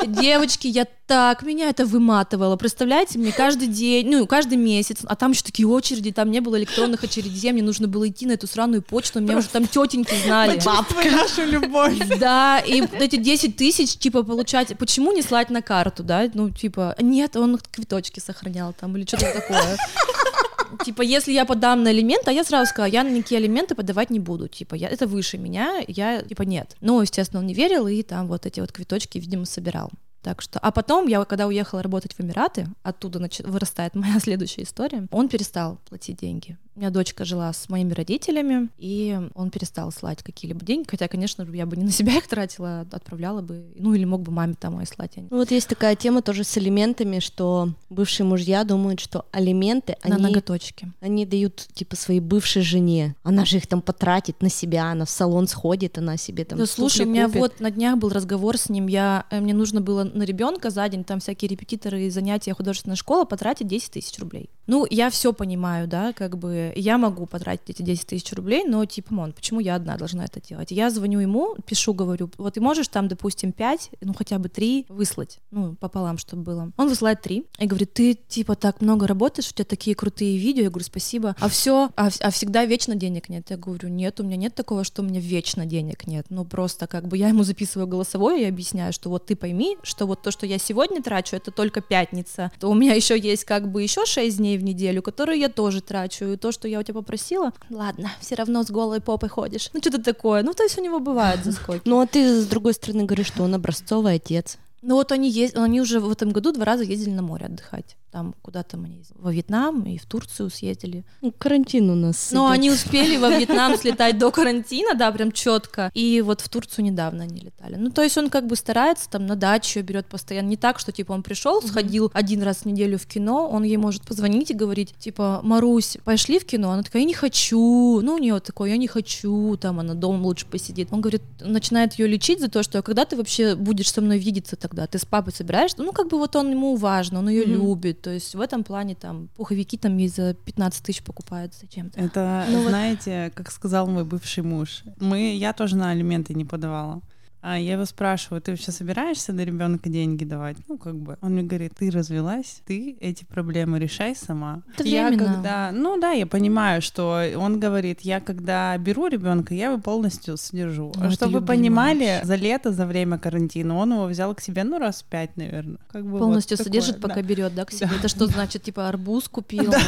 S2: Девочки, я так, меня это выматывало. Представляете, мне каждый день, ну, каждый месяц, а там еще такие очереди, там не было электронных очередей, мне нужно было идти на эту сраную почту, меня уже там тетеньки знали.
S3: Бабка. нашу любовь.
S2: Да, и эти 10 тысяч, типа, получать, почему не слать на карту, да, ну, типа, нет, он квиточки сохранял там или что-то такое типа, если я подам на элемент, а я сразу сказала, я на никакие элементы подавать не буду, типа, я, это выше меня, я, типа, нет. Ну, естественно, он не верил, и там вот эти вот квиточки, видимо, собирал. Так что, а потом я, когда уехала работать в Эмираты, оттуда нач... вырастает моя следующая история, он перестал платить деньги. У меня дочка жила с моими родителями, и он перестал слать какие-либо деньги, хотя, конечно, я бы не на себя их тратила, отправляла бы, ну или мог бы маме там моей слать.
S1: Ну, вот есть такая тема тоже с алиментами, что бывшие мужья думают, что алименты,
S2: на
S1: они,
S2: ноготочки.
S1: они дают типа своей бывшей жене, она же их там потратит на себя, она в салон сходит, она себе там.
S2: Да, слушай, у меня купит. вот на днях был разговор с ним, я э, мне нужно было на ребенка за день там всякие репетиторы и занятия художественной школы потратить 10 тысяч рублей. Ну, я все понимаю, да, как бы я могу потратить эти 10 тысяч рублей, но типа, мон, почему я одна должна это делать? Я звоню ему, пишу, говорю, вот ты можешь там, допустим, 5, ну хотя бы 3 выслать, ну, пополам, чтобы было. Он высылает 3 и говорит, ты типа так много работаешь, у тебя такие крутые видео, я говорю, спасибо, а все, а, а всегда вечно денег нет. Я говорю, нет, у меня нет такого, что у меня вечно денег нет. Ну, просто как бы я ему записываю голосовое и объясняю, что вот ты пойми, что вот то, что я сегодня трачу, это только пятница, то у меня еще есть как бы еще 6 дней в неделю, которые я тоже трачу, и то, что я у тебя попросила, ладно, все равно с голой попой ходишь. Ну, что-то такое. Ну, то есть у него бывает заскоки.
S1: Ну, а ты, с другой стороны, говоришь, что он образцовый отец.
S2: Ну, вот они, есть, они уже в этом году два раза ездили на море отдыхать там куда-то мы во Вьетнам и в Турцию съездили.
S1: Ну, карантин у нас.
S2: Но они успели во Вьетнам слетать до карантина, да, прям четко. И вот в Турцию недавно они летали. Ну, то есть он как бы старается там на дачу берет постоянно. Не так, что типа он пришел, сходил один раз в неделю в кино, он ей может позвонить и говорить, типа, Марусь, пошли в кино? Она такая, я не хочу. Ну, у нее такое, я не хочу, там она дома лучше посидит. Он говорит, начинает ее лечить за то, что «А когда ты вообще будешь со мной видеться тогда? Ты с папой собираешься? Ну, как бы вот он ему важно, он ее mm-hmm. любит то есть в этом плане там пуховики там и за 15 тысяч покупают зачем-то.
S3: Это, ну, знаете, вот... как сказал мой бывший муж, мы, я тоже на алименты не подавала. А я его спрашиваю, ты вообще собираешься на ребенка деньги давать? Ну, как бы. Он мне говорит, ты развелась, ты эти проблемы решай сама.
S2: Это я
S3: когда, ну да, я понимаю, что он говорит, я когда беру ребенка, я его полностью содержу. Ну, а чтобы вы понимали, за лето, за время карантина, он его взял к себе, ну, раз пять, наверное.
S2: Как бы полностью вот содержит, такое, пока да. берет, да, к себе. Да. Это что значит, типа арбуз купил?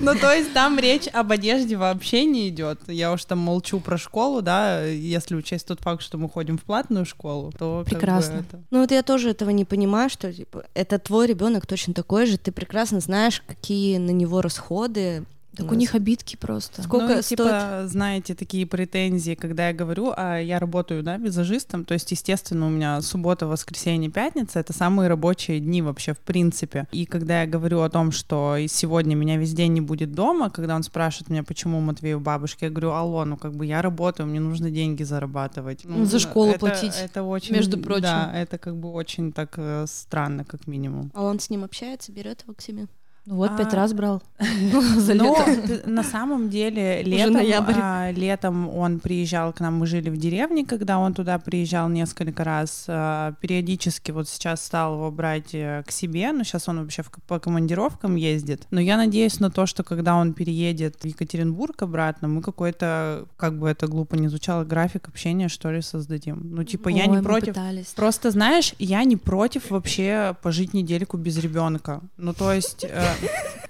S3: Ну, то есть там речь об одежде вообще не идет. Я уж там молчу про школу, да, если учесть тот факт, что мы ходим ходим в платную школу, то
S2: прекрасно.
S3: Как бы это...
S1: Ну вот я тоже этого не понимаю, что типа это твой ребенок точно такой же, ты прекрасно знаешь, какие на него расходы
S2: так у них обидки просто.
S3: Сколько ну, стоит? типа, знаете, такие претензии, когда я говорю, а я работаю, да, визажистом, то есть, естественно, у меня суббота, воскресенье, пятница — это самые рабочие дни вообще, в принципе. И когда я говорю о том, что сегодня меня весь день не будет дома, когда он спрашивает меня, почему Матвей у бабушки, я говорю, алло, ну как бы я работаю, мне нужно деньги зарабатывать.
S2: Ну, За школу это, платить,
S3: это очень,
S2: между прочим.
S3: Да, это как бы очень так э, странно, как минимум.
S1: А он с ним общается, берет его к себе?
S2: Ну вот, пять
S3: А,
S2: раз брал за
S3: Но
S2: лето.
S3: на самом деле летом, а, летом он приезжал к нам, мы жили в деревне, когда он туда приезжал несколько раз. а, Периодически вот сейчас стал его брать э, к себе, но сейчас он вообще в- по командировкам ездит. Но я надеюсь на то, что когда он переедет в Екатеринбург обратно, мы какой-то, как бы это глупо не звучало, график общения, что ли, создадим. Ну, типа, я не против.
S2: пытались.
S3: Просто знаешь, я не против вообще пожить недельку без ребенка. Ну то есть э,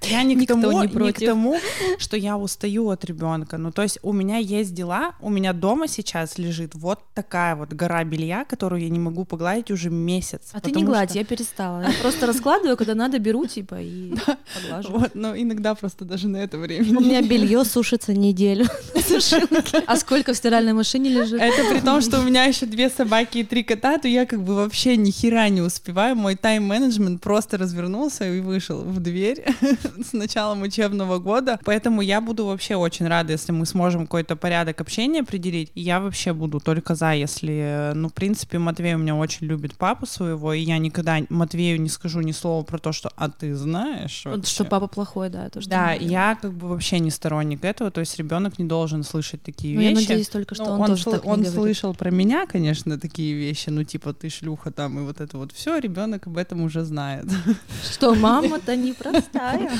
S3: я не к
S2: Никто
S3: тому,
S2: не
S3: не к
S2: против.
S3: тому, что я устаю от ребенка. Ну то есть у меня есть дела, у меня дома сейчас лежит вот такая вот гора белья, которую я не могу погладить уже месяц.
S2: А ты не гладь,
S3: что-
S2: я перестала. Я просто раскладываю, когда надо, беру, типа, и поглажу.
S3: Вот, но иногда просто даже на это время.
S1: У меня белье сушится неделю.
S2: А сколько в стиральной машине лежит?
S3: Это при том, что у меня еще две собаки и три кота, то я как бы вообще ни хера не успеваю. Мой тайм-менеджмент просто развернулся и вышел в дверь с началом учебного года. Поэтому я буду вообще очень рада, если мы сможем какой-то порядок общения определить. И я вообще буду только за, если... Ну, в принципе, Матвей у меня очень любит папу своего, и я никогда Матвею не скажу ни слова про то, что «а ты знаешь?» Вообще?»
S2: Что папа плохой, да. то, что
S3: Да, я как бы вообще не сторонник этого, то есть ребенок не должен слышать такие
S2: Ну, я
S3: вещи.
S2: надеюсь только, что
S3: Ну,
S2: он, тоже
S3: сл-
S2: так не
S3: он
S2: говорит.
S3: слышал про меня, конечно, такие вещи, ну типа ты шлюха там и вот это вот все, ребенок об этом уже знает.
S2: Что мама-то непростая.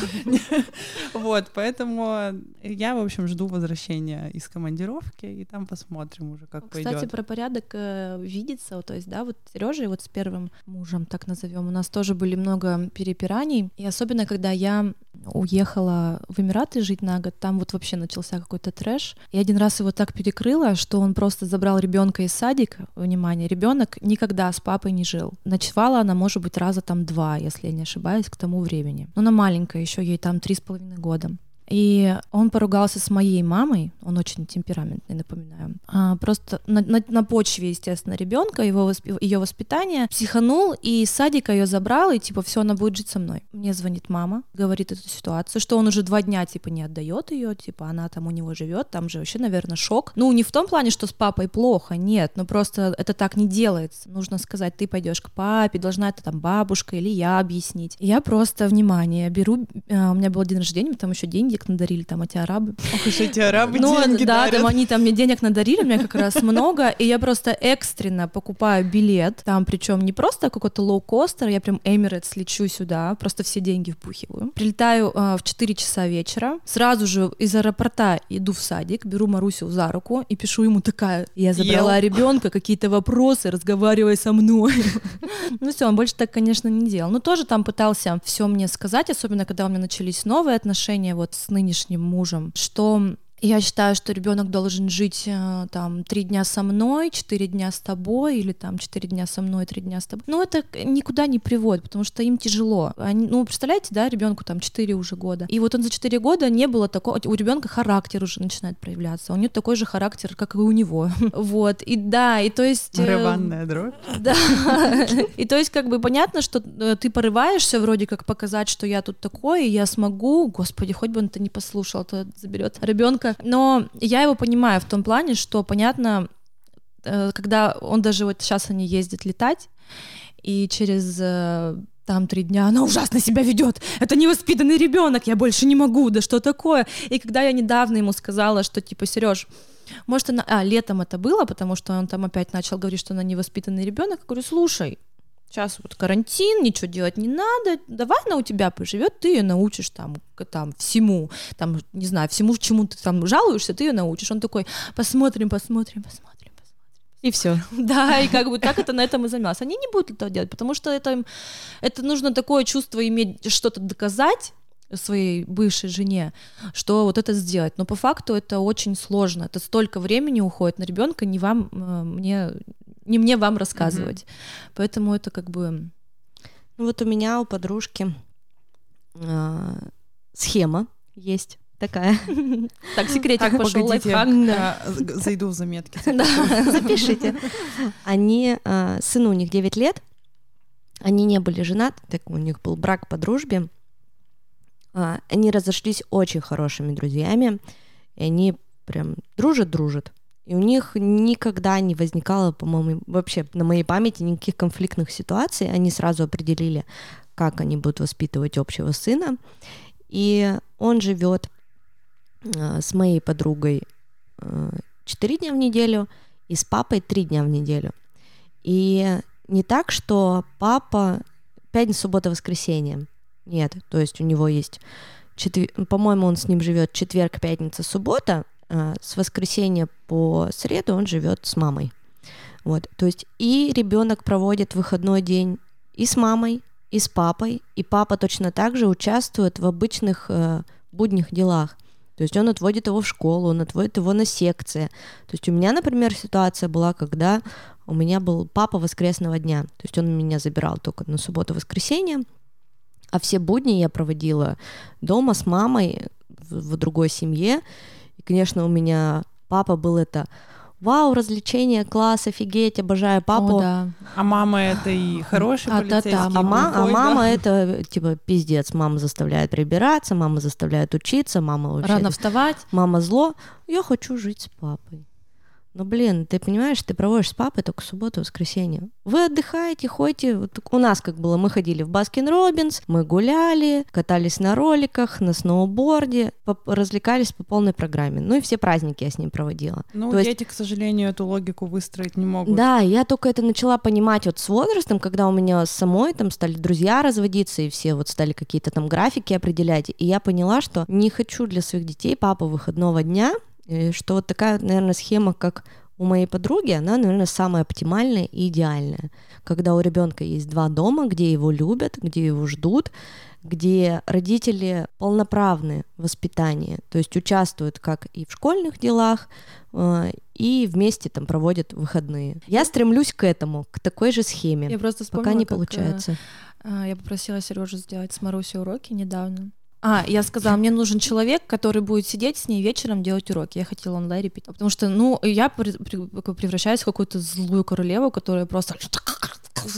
S3: Вот, поэтому я, в общем, жду возвращения из командировки, и там посмотрим уже, как
S2: Кстати,
S3: пойдет.
S2: про порядок э, видеться, то есть, да, вот Сережа вот с первым мужем, так назовем, у нас тоже были много перепираний, и особенно когда я уехала в Эмираты жить на год, там вот вообще начался какой-то трэш. И один раз его так перекрыло, что он просто забрал ребенка из садика. Внимание, ребенок никогда с папой не жил. Ночевала она, может быть, раза там два, если я не ошибаюсь, к тому времени. Но она маленькая, еще ей там три с половиной года. И он поругался с моей мамой, он очень темпераментный, напоминаю. А, просто на, на- на почве, естественно, ребенка, его ее воспитания, психанул и из садика ее забрал, и типа все, она будет жить со мной. Мне звонит мама, говорит эту ситуацию, что он уже два дня типа не отдает ее, типа она там у него живет, там же вообще, наверное, шок. Ну, не в том плане, что с папой плохо, нет, но просто это так не делается. Нужно сказать, ты пойдешь к папе, должна это там бабушка или я объяснить. И я просто, внимание, беру, а, у меня был день рождения, там еще денег надарили, там эти арабы.
S3: Ох уж эти арабы
S2: Ну,
S3: деньги
S2: да,
S3: дарят.
S2: там они там мне денег надарили, у меня как раз много, и я просто экстренно покупаю билет, там причем не просто какой-то лоукостер, я прям Эмирейтс лечу сюда, просто все деньги впухиваю. Прилетаю а, в 4 часа вечера, сразу же из аэропорта иду в садик, беру Марусю за руку и пишу ему такая, я забрала
S3: Ел.
S2: ребенка, какие-то вопросы, разговаривай со мной. Ну все, он больше так, конечно, не делал. Но тоже там пытался все мне сказать, особенно когда у меня начались новые отношения вот с нынешним мужем, что я считаю, что ребенок должен жить э, там три дня со мной, четыре дня с тобой, или там четыре дня со мной, три дня с тобой. Но это никуда не приводит, потому что им тяжело. Они, ну, представляете, да, ребенку там четыре уже года. И вот он за четыре года не было такого, у ребенка характер уже начинает проявляться. У него такой же характер, как и у него. Вот. И да, и то есть... э,
S3: Барабанная дробь.
S2: да. И то есть как бы понятно, что э, ты порываешься вроде как показать, что я тут такой, и я смогу. Господи, хоть бы он это не послушал, а то заберет ребенка. Но я его понимаю в том плане, что понятно, э, когда он даже вот сейчас они ездят летать, и через э, там три дня она ужасно себя ведет. Это невоспитанный ребенок, я больше не могу, да что такое? И когда я недавно ему сказала, что типа, Сереж, может, она... А, летом это было, потому что он там опять начал говорить, что она невоспитанный ребенок. Я говорю, слушай, сейчас вот карантин, ничего делать не надо, давай она у тебя поживет, ты ее научишь там, там всему, там, не знаю, всему, чему ты там жалуешься, ты ее научишь. Он такой, посмотрим, посмотрим, посмотрим, посмотрим.
S1: И все.
S2: Да, и как бы так это на этом и замялся. Они не будут этого делать, потому что это, им- это нужно такое чувство иметь, что-то доказать своей бывшей жене, что вот это сделать. Но по факту это очень сложно. Это столько времени уходит на ребенка, не вам, э, мне, не мне вам рассказывать. Поэтому это как бы...
S1: Ну вот у меня у подружки а, схема есть такая.
S2: Так, секретик пошел, лайфхак.
S3: зайду в заметки.
S1: Да, запишите. Они, а, сыну у них 9 лет, они не были женаты, так у них был брак по дружбе. А, Они разошлись очень хорошими друзьями, и они прям дружат-дружат. И у них никогда не возникало, по-моему, вообще на моей памяти никаких конфликтных ситуаций. Они сразу определили, как они будут воспитывать общего сына. И он живет э, с моей подругой э, 4 дня в неделю и с папой 3 дня в неделю. И не так, что папа пятница, суббота, воскресенье. Нет, то есть у него есть, четвер... по-моему, он с ним живет четверг, пятница, суббота, с воскресенья по среду он живет с мамой. Вот, то есть и ребенок проводит выходной день и с мамой, и с папой, и папа точно так же участвует в обычных э, будних делах. То есть он отводит его в школу, он отводит его на секции. То есть у меня, например, ситуация была, когда у меня был папа воскресного дня. То есть он меня забирал только на субботу-воскресенье, а все будни я проводила дома с мамой в, в другой семье. И, конечно, у меня папа был это Вау, развлечение, класс, офигеть, обожаю папу.
S3: О, да. А мама это нехороший а, полицейский.
S1: А, а, ма- а мама это типа пиздец. Мама заставляет прибираться, мама заставляет учиться, мама вообще...
S2: Рано вставать.
S1: Мама зло. Я хочу жить с папой. Ну, блин, ты понимаешь, ты проводишь с папой только субботу, воскресенье. Вы отдыхаете, ходите. Вот у нас как было, мы ходили в Baskin Robbins, мы гуляли, катались на роликах, на сноуборде, развлекались по полной программе. Ну и все праздники я с ним проводила.
S3: Ну, То дети, есть... к сожалению, эту логику выстроить не могут.
S1: Да, я только это начала понимать вот с возрастом, когда у меня самой там стали друзья разводиться, и все вот стали какие-то там графики определять. И я поняла, что не хочу для своих детей папа выходного дня, Э, что вот такая, наверное, схема, как у моей подруги, она, наверное, самая оптимальная и идеальная. Когда у ребенка есть два дома, где его любят, где его ждут, где родители полноправны в воспитании, то есть участвуют как и в школьных делах, э, и вместе там проводят выходные. Я стремлюсь к этому, к такой же схеме.
S2: Я просто вспомнила,
S1: пока не
S2: как,
S1: получается.
S2: Э, я попросила Сережу сделать с Марусей уроки недавно. А, я сказала, мне нужен человек, который будет сидеть с ней вечером делать уроки. Я хотела онлайн репетировать. Потому что, ну, я превращаюсь в какую-то злую королеву, которая просто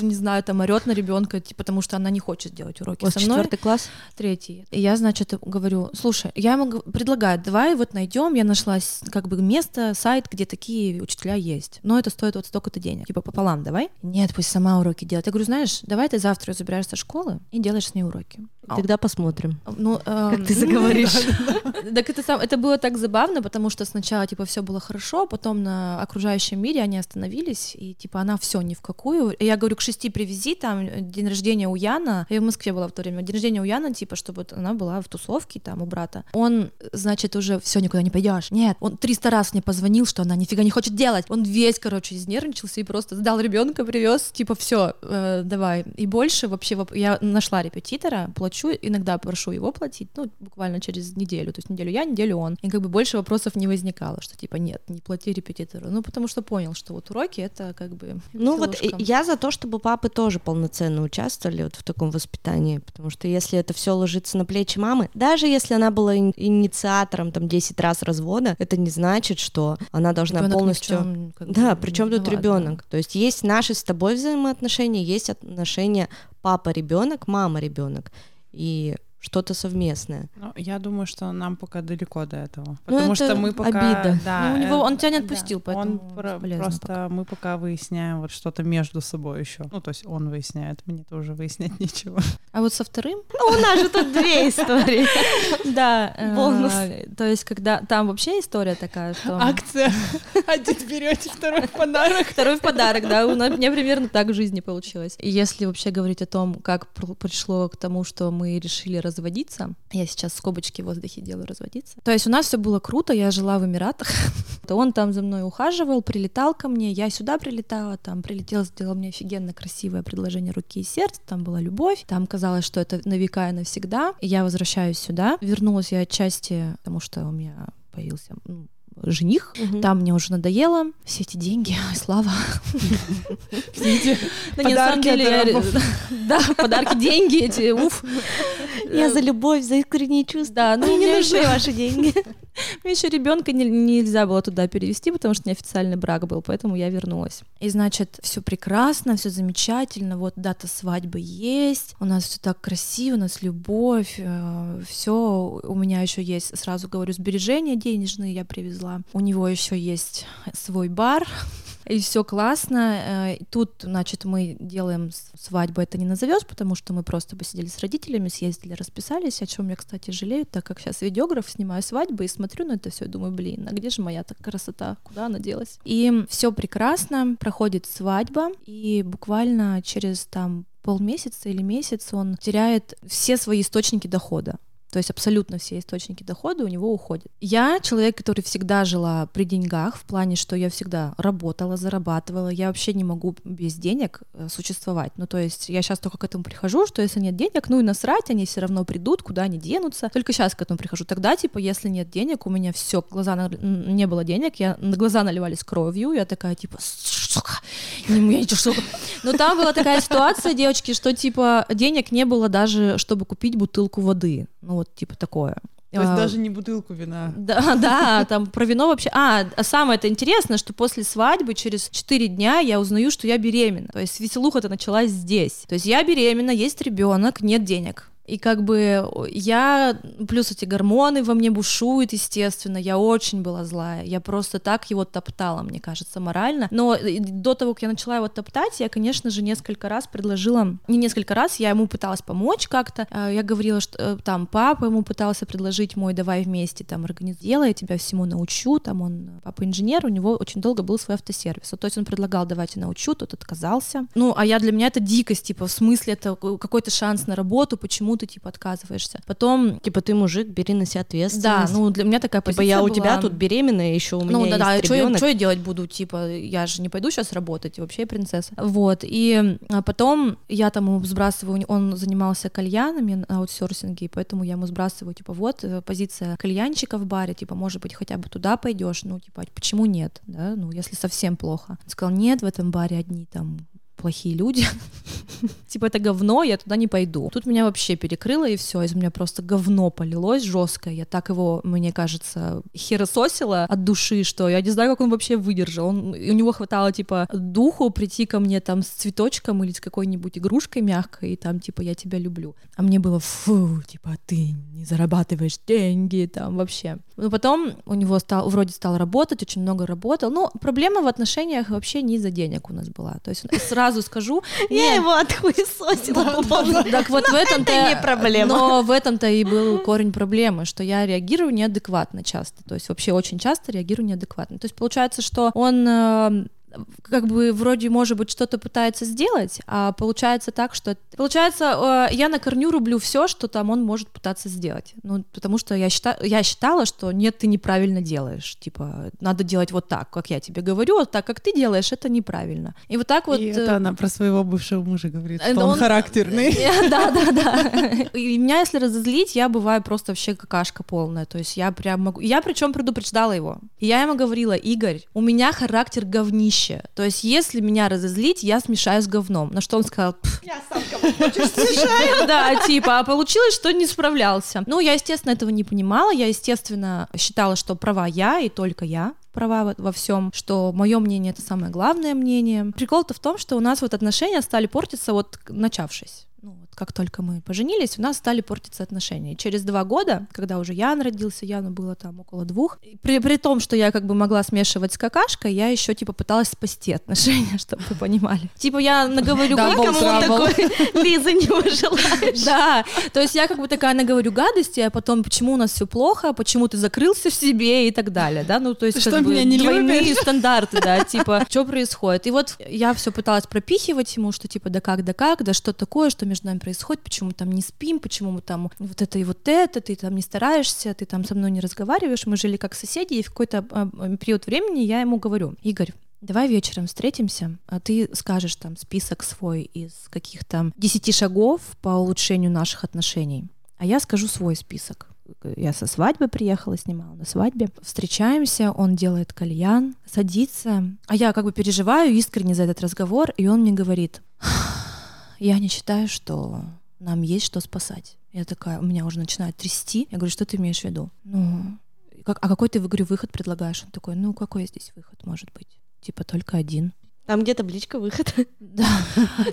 S2: не знаю, там орет на ребенка, типа, потому что она не хочет делать уроки
S1: вот
S2: со мной.
S1: Четвертый класс?
S2: Третий. И я, значит, говорю, слушай, я ему предлагаю, давай вот найдем, я нашла как бы место, сайт, где такие учителя есть. Но это стоит вот столько-то денег. Типа пополам давай. Нет, пусть сама уроки делает. Я говорю, знаешь, давай ты завтра забираешь со школы и делаешь с ней уроки.
S1: Тогда посмотрим.
S2: Ну,
S1: как эм, ты заговоришь.
S2: Так это сам, это было так забавно, потому что сначала типа все было хорошо, потом на окружающем мире они остановились и типа она все ни в какую. Я говорю, к шести привези там день рождения у Яна. Я в Москве была в то время. День рождения у Яна типа, чтобы она была в тусовке там у брата. Он, значит, уже все никуда не пойдешь. Нет, он 300 раз мне позвонил, что она нифига не хочет делать. Он весь, короче, изнервничался и просто сдал ребенка, привез, типа все, э, давай. И больше вообще я нашла репетитора, плачу, иногда прошу его платить, ну буквально через неделю, то есть неделю я, неделю он. И как бы больше вопросов не возникало, что типа нет, не плати репетитору. Ну, потому что понял, что вот уроки это как бы...
S1: Ну вот я за то, чтобы папы тоже полноценно участвовали вот в таком воспитании, потому что если это все ложится на плечи мамы, даже если она была инициатором там 10 раз развода, это не значит, что она должна ребенок полностью... Чем, да, причем тут ребенок. То есть есть наши с тобой взаимоотношения, есть отношения папа-ребенок, мама-ребенок. И что-то совместное.
S3: Ну, я думаю, что нам пока далеко до этого, ну, потому ну, что мы пока,
S1: обида.
S2: Да, ну, у него он тебя не отпустил, да. поэтому
S3: он про- просто пока. мы пока выясняем вот что-то между собой еще. Ну, то есть он выясняет, мне тоже выяснять нечего.
S2: А вот со вторым?
S1: Ну, у нас же тут две истории.
S2: Да, э, бонус. То есть когда там вообще история такая, что
S3: акция. Один берете, второй в подарок.
S2: Второй в подарок, да. У меня примерно так в жизни получилось. Если вообще говорить о том, как пришло к тому, что мы решили разводиться. Я сейчас скобочки в воздухе делаю разводиться. То есть у нас все было круто, я жила в Эмиратах. Он там за мной ухаживал, прилетал ко мне, я сюда прилетала, там прилетел, сделал мне офигенно красивое предложение руки и сердца, там была любовь, там казалось, что это на века и навсегда. И я возвращаюсь сюда. Вернулась я отчасти, потому что у меня появился ну, жених, угу. там мне уже надоело, все эти деньги, слава.
S3: Да не, на самом деле,
S2: да, подарки, деньги эти, уф.
S1: Я за любовь, за искренние чувства.
S2: Да,
S1: ну не нужны ваши деньги.
S2: Мне еще ребенка не, нельзя было туда перевести, потому что неофициальный брак был, поэтому я вернулась. И значит, все прекрасно, все замечательно, вот дата свадьбы есть, у нас все так красиво, у нас любовь, э, все, у меня еще есть, сразу говорю, сбережения денежные я привезла, у него еще есть свой бар, и все классно. Э, тут, значит, мы делаем свадьбу, это не назовешь, потому что мы просто посидели с родителями, съездили, расписались, о чем я, кстати, жалею, так как сейчас видеограф, снимаю свадьбы и смотрю на это все, думаю, блин, а где же моя так красота, куда она делась? И все прекрасно, проходит свадьба, и буквально через там полмесяца или месяц он теряет все свои источники дохода. То есть абсолютно все источники дохода у него уходят. Я человек, который всегда жила при деньгах, в плане, что я всегда работала, зарабатывала. Я вообще не могу без денег э, существовать. Ну, то есть я сейчас только к этому прихожу, что если нет денег, ну и насрать, они все равно придут, куда они денутся. Только сейчас к этому прихожу. Тогда, типа, если нет денег, у меня все, глаза на... не было денег, я глаза наливались кровью, я такая, типа, сука, не мне сука. Но там была такая ситуация, девочки, что, типа, денег не было даже, чтобы купить бутылку воды. Ну, вот типа такое.
S3: То есть а, даже не бутылку вина.
S2: Да, да, там про вино вообще. А, а самое это интересно, что после свадьбы через 4 дня я узнаю, что я беременна. То есть веселуха-то началась здесь. То есть я беременна, есть ребенок, нет денег. И как бы я, плюс эти гормоны во мне бушуют, естественно, я очень была злая, я просто так его топтала, мне кажется, морально. Но до того, как я начала его топтать, я, конечно же, несколько раз предложила, не несколько раз, я ему пыталась помочь как-то, а, я говорила, что э, там папа ему пытался предложить мой, давай вместе там организуй, я тебя всему научу, там он, папа инженер, у него очень долго был свой автосервис, то есть он предлагал, давайте научу, тот отказался. Ну, а я для меня это дикость, типа, в смысле, это какой-то шанс на работу, почему ты, типа, отказываешься. Потом...
S1: Типа, ты мужик, бери на себя ответственность.
S2: Да, ну, для меня такая
S1: типа, позиция я у тебя тут беременная, еще у меня ну, да, да,
S2: что я, что я делать буду? Типа, я же не пойду сейчас работать, вообще принцесса. Вот, и а потом я там ему сбрасываю, он занимался кальянами на аутсорсинге, поэтому я ему сбрасываю, типа, вот, э, позиция кальянчика в баре, типа, может быть, хотя бы туда пойдешь, ну, типа, почему нет, да, ну, если совсем плохо. Он сказал, нет, в этом баре одни там плохие люди. типа это говно, я туда не пойду. Тут меня вообще перекрыло и все, из меня просто говно полилось жесткое. Я так его, мне кажется, херососила от души, что я не знаю, как он вообще выдержал. Он, у него хватало типа духу прийти ко мне там с цветочком или с какой-нибудь игрушкой мягкой и там типа я тебя люблю. А мне было фу, типа ты не зарабатываешь деньги там вообще. Но потом у него стал, вроде стал работать, очень много работал. Ну, проблема в отношениях вообще не из-за денег у нас была. То есть сразу сразу скажу.
S1: Я его отхуесосила.
S2: Так вот в этом-то...
S1: не проблема.
S2: Но в этом-то и был корень проблемы, что я реагирую неадекватно часто. То есть вообще очень часто реагирую неадекватно. То есть получается, что он э, как бы вроде, может быть, что-то пытается сделать, а получается так, что... Получается, э, я на корню рублю все, что там он может пытаться сделать. Ну, потому что я, считаю, я считала, что нет, ты неправильно делаешь. Типа, надо делать вот так, как я тебе говорю, вот так, как ты делаешь, это неправильно. И вот так вот... И
S3: это она про своего бывшего мужа говорит, что он, он характерный.
S2: Да, да, да. И меня, если разозлить, я бываю просто вообще какашка полная. То есть я прям могу... Я причем предупреждала его. я ему говорила, Игорь, у меня характер говнище пища. То есть, если меня разозлить, я смешаю с говном. На что он сказал,
S1: я сам кого хочешь смешаю.
S2: Да, типа, а получилось, что не справлялся. Ну, я, естественно, этого не понимала. Я, естественно, считала, что права я и только я права во, во всем, что мое мнение это самое главное мнение. Прикол-то в том, что у нас вот отношения стали портиться вот начавшись как только мы поженились, у нас стали портиться отношения. через два года, когда уже Ян родился, Яну было там около двух, при, при том, что я как бы могла смешивать с какашкой, я еще типа пыталась спасти отношения, чтобы вы понимали. Типа я наговорю
S1: да, кому такой Лиза не выжелаешь.
S2: Да, то есть я как бы такая наговорю гадости, а потом почему у нас все плохо, почему ты закрылся в себе и так далее, да, ну то есть
S3: как бы двойные
S2: стандарты, да, типа что происходит. И вот я все пыталась пропихивать ему, что типа да как, да как, да что такое, что между нами происходит, почему мы там не спим, почему мы там вот это и вот это, ты там не стараешься, ты там со мной не разговариваешь, мы жили как соседи, и в какой-то а, период времени я ему говорю, Игорь, Давай вечером встретимся, а ты скажешь там список свой из каких-то десяти шагов по улучшению наших отношений, а я скажу свой список. Я со свадьбы приехала, снимала на свадьбе. Встречаемся, он делает кальян, садится, а я как бы переживаю искренне за этот разговор, и он мне говорит, я не считаю, что нам есть что спасать. Я такая, у меня уже начинает трясти. Я говорю, что ты имеешь в виду? Ну, как, а какой ты, говорю, выход предлагаешь? Он такой, ну, какой здесь выход может быть? Типа только один.
S1: Там где табличка выход.
S2: Да.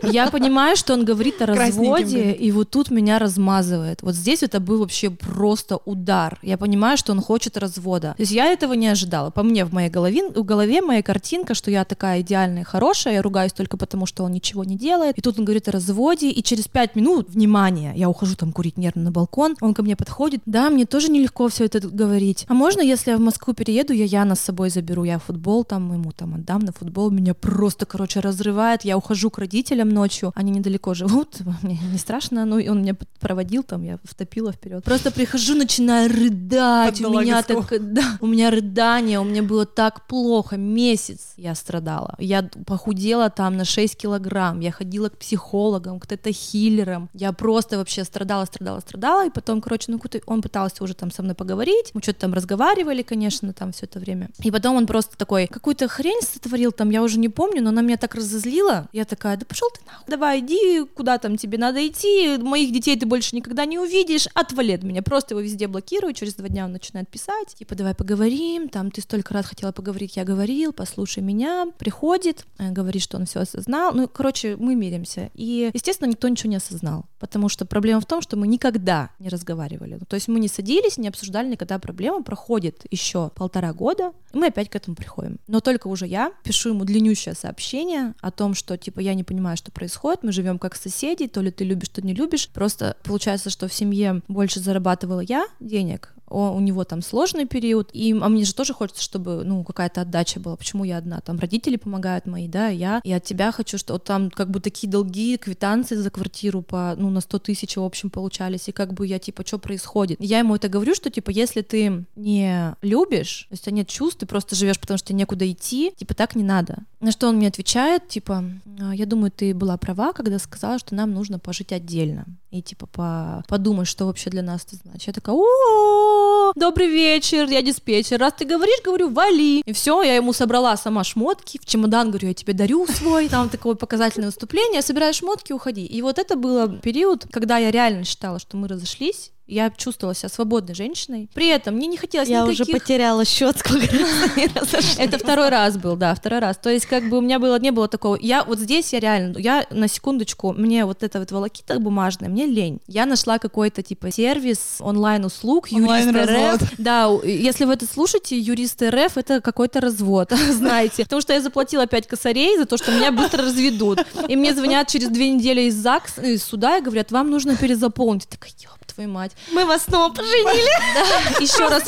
S2: Я понимаю, что он говорит о разводе, и вот тут меня размазывает. Вот здесь это был вообще просто удар. Я понимаю, что он хочет развода. То есть я этого не ожидала. По мне в моей голове, в голове моя картинка, что я такая идеальная, хорошая, я ругаюсь только потому, что он ничего не делает. И тут он говорит о разводе, и через пять минут, внимание, я ухожу там курить нервно на балкон, он ко мне подходит, да, мне тоже нелегко все это говорить. А можно, если я в Москву перееду, я Яна с собой заберу, я футбол там ему там отдам на футбол, меня просто просто, короче, разрывает. Я ухожу к родителям ночью, они недалеко живут, мне не страшно, ну, и он меня проводил там, я втопила вперед. Просто прихожу, начинаю рыдать, у меня так, да, у меня рыдание, у меня было так плохо, месяц я страдала. Я похудела там на 6 килограмм, я ходила к психологам, к тета-хиллерам, я просто вообще страдала, страдала, страдала, и потом, короче, ну, он пытался уже там со мной поговорить, мы что-то там разговаривали, конечно, там все это время. И потом он просто такой, какую-то хрень сотворил там, я уже не помню, помню, но она меня так разозлила. Я такая, да пошел ты нахуй. Давай, иди, куда там тебе надо идти. Моих детей ты больше никогда не увидишь. Отвали от меня. Просто его везде блокирую. Через два дня он начинает писать. Типа, давай поговорим. Там ты столько раз хотела поговорить, я говорил, послушай меня. Приходит, э, говорит, что он все осознал. Ну, короче, мы миримся. И, естественно, никто ничего не осознал. Потому что проблема в том, что мы никогда не разговаривали. Ну, то есть мы не садились, не обсуждали никогда проблему. Проходит еще полтора года, и мы опять к этому приходим. Но только уже я пишу ему длиннющее сообщение о том, что, типа, я не понимаю, что происходит, мы живем как соседи, то ли ты любишь, то не любишь. Просто получается, что в семье больше зарабатывала я денег, о, у него там сложный период, и, а мне же тоже хочется, чтобы, ну, какая-то отдача была, почему я одна, там родители помогают мои, да, я, и от тебя хочу, что вот там как бы такие долги, квитанции за квартиру по, ну, на 100 тысяч в общем получались, и как бы я, типа, что происходит? Я ему это говорю, что, типа, если ты не любишь, то есть у нет чувств, ты просто живешь, потому что некуда идти, типа, так не надо. На что он мне отвечает, типа, «А, я думаю, ты была права, когда сказала, что нам нужно пожить отдельно, и, типа, по подумать, что вообще для нас это значит. Я такая, о добрый вечер, я диспетчер, раз ты говоришь, говорю, вали. И все, я ему собрала сама шмотки, в чемодан, говорю, я тебе дарю свой, там такое показательное выступление, собираю шмотки, уходи. И вот это был период, когда я реально считала, что мы разошлись, я чувствовала себя свободной женщиной. При этом мне не хотелось
S1: Я
S2: никаких...
S1: уже потеряла счет, сколько раз
S2: Это второй раз был, да, второй раз. То есть как бы у меня было, не было такого... Я вот здесь я реально, я на секундочку, мне вот это вот волокита бумажная, мне лень. Я нашла какой-то типа сервис онлайн-услуг, юрист РФ. Да, если вы это слушаете, юрист РФ, это какой-то развод, знаете. Потому что я заплатила 5 косарей за то, что меня быстро разведут. И мне звонят через две недели из ЗАГС, из суда и говорят, вам нужно перезаполнить. Я такая, твою мать.
S1: Мы вас снова поженили.
S2: Да, еще раз.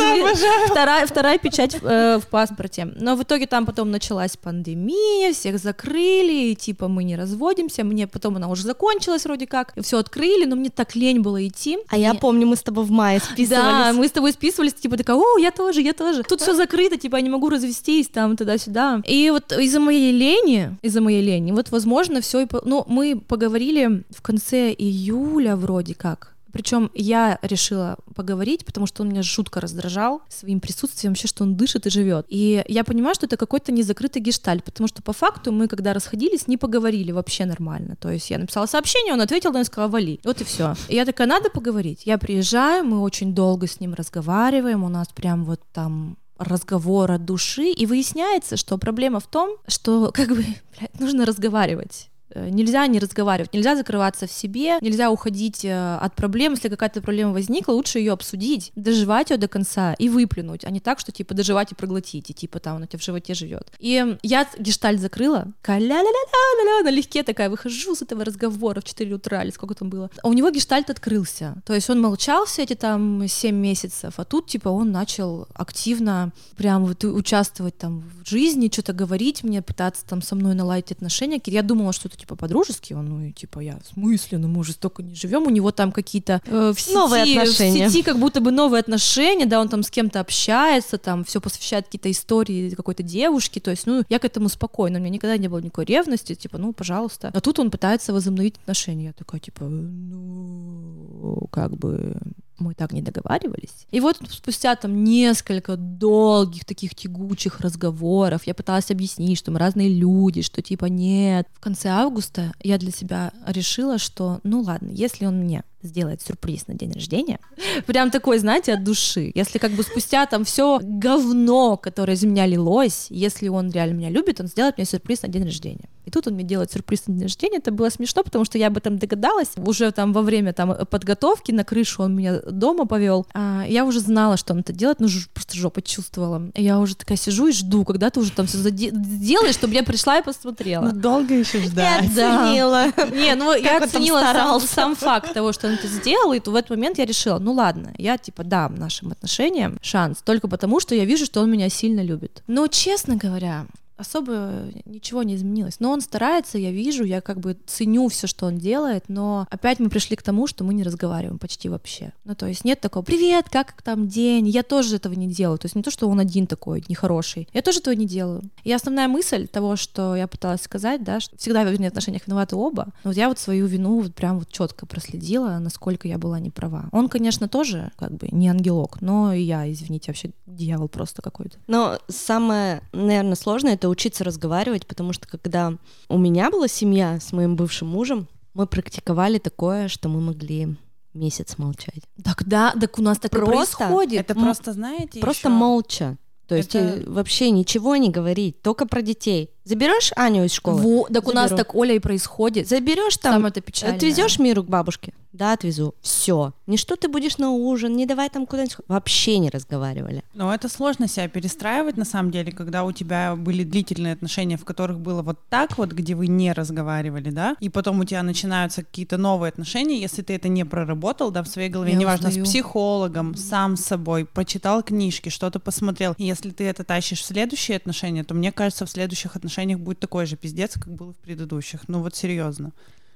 S2: Вторая, вторая печать э, в паспорте. Но в итоге там потом началась пандемия, всех закрыли, и типа мы не разводимся. Мне потом она уже закончилась вроде как. Все открыли, но мне так лень было идти.
S1: А я помню, мы с тобой в мае списывались.
S2: Да, мы с тобой списывались, типа такая, о, я тоже, я тоже. Тут все закрыто, типа я не могу развестись там туда-сюда. И вот из-за моей лени, из-за моей лени, вот возможно все, ну мы поговорили в конце июля вроде как причем я решила поговорить, потому что он меня жутко раздражал своим присутствием, вообще, что он дышит и живет. И я понимаю, что это какой-то незакрытый гештальт, потому что по факту мы, когда расходились, не поговорили вообще нормально. То есть я написала сообщение, он ответил, он сказал, вали. Вот и все. И я такая, надо поговорить. Я приезжаю, мы очень долго с ним разговариваем, у нас прям вот там разговор от души, и выясняется, что проблема в том, что как бы блядь, нужно разговаривать. Э, нельзя не разговаривать, нельзя закрываться в себе, нельзя уходить э, от проблем. Если какая-то проблема возникла, лучше ее обсудить, доживать ее до конца и выплюнуть, а не так, что типа доживать и проглотить, и типа там она у тебя в животе живет. И я гештальт закрыла, ля-ля-ля-ля-ля, налегке такая, выхожу с этого разговора в 4 утра или сколько там было. А у него гештальт открылся. То есть он молчал все эти там 7 месяцев, а тут типа он начал активно прям вот участвовать там в жизни, что-то говорить мне, пытаться там со мной наладить отношения. Я думала, что это типа по-дружески, он, ну и типа я, в смысле, ну мы уже столько не живем, у него там какие-то э, в сети,
S1: новые отношения.
S2: в сети как будто бы новые отношения, да, он там с кем-то общается, там все посвящает какие-то истории какой-то девушки, то есть, ну, я к этому спокойно, у меня никогда не было никакой ревности, типа, ну, пожалуйста. А тут он пытается возобновить отношения, я такая, типа, ну, как бы, мы так не договаривались. И вот спустя там несколько долгих таких тягучих разговоров я пыталась объяснить, что мы разные люди, что типа нет. В конце августа я для себя решила, что ну ладно, если он мне сделает сюрприз на день рождения. Прям такой, знаете, от души. Если как бы спустя там все говно, которое из меня лилось, если он реально меня любит, он сделает мне сюрприз на день рождения. И тут он мне делает сюрприз на день рождения. Это было смешно, потому что я об этом догадалась. Уже там во время там подготовки на крышу он меня дома повел. А я уже знала, что он это делает, но просто жопа чувствовала. И я уже такая сижу и жду, когда ты уже там все сделаешь, чтобы я пришла и посмотрела.
S3: Ну, долго еще ждать.
S1: Я оценила.
S2: Не, ну я оценила сам, сам факт того, что он это сделал, и в этот момент я решила, ну ладно, я типа дам нашим отношениям шанс, только потому, что я вижу, что он меня сильно любит. Но, честно говоря, особо ничего не изменилось. Но он старается, я вижу, я как бы ценю все, что он делает, но опять мы пришли к тому, что мы не разговариваем почти вообще. Ну, то есть нет такого «Привет, как там день?» Я тоже этого не делаю. То есть не то, что он один такой нехороший. Я тоже этого не делаю. И основная мысль того, что я пыталась сказать, да, что всегда в отношениях виноваты оба, но вот я вот свою вину вот прям вот четко проследила, насколько я была неправа. Он, конечно, тоже как бы не ангелок, но и я, извините, вообще дьявол просто какой-то.
S1: Но самое, наверное, сложное — это учиться разговаривать, потому что когда у меня была семья с моим бывшим мужем, мы практиковали такое, что мы могли месяц молчать.
S2: Так да, так у нас так просто, и происходит.
S3: Это просто, знаете,
S1: Просто еще... молча. То есть это... вообще ничего не говорить, только про детей. Заберешь Аню из школы?
S2: Во, так Заберу. у нас так Оля и происходит.
S1: Заберешь там, это отвезешь Миру к бабушке? Да, отвезу. Все. Не что ты будешь на ужин, не давай там куда-нибудь. Вообще не разговаривали.
S3: Но это сложно себя перестраивать на самом деле, когда у тебя были длительные отношения, в которых было вот так вот, где вы не разговаривали, да, и потом у тебя начинаются какие-то новые отношения, если ты это не проработал, да, в своей голове, Я неважно, устаю. с психологом, сам с собой, почитал книжки, что-то посмотрел. И если ты это тащишь в следующие отношения, то мне кажется, в следующих отношениях отношениях будет такой же пиздец, как было в предыдущих. Ну вот серьезно.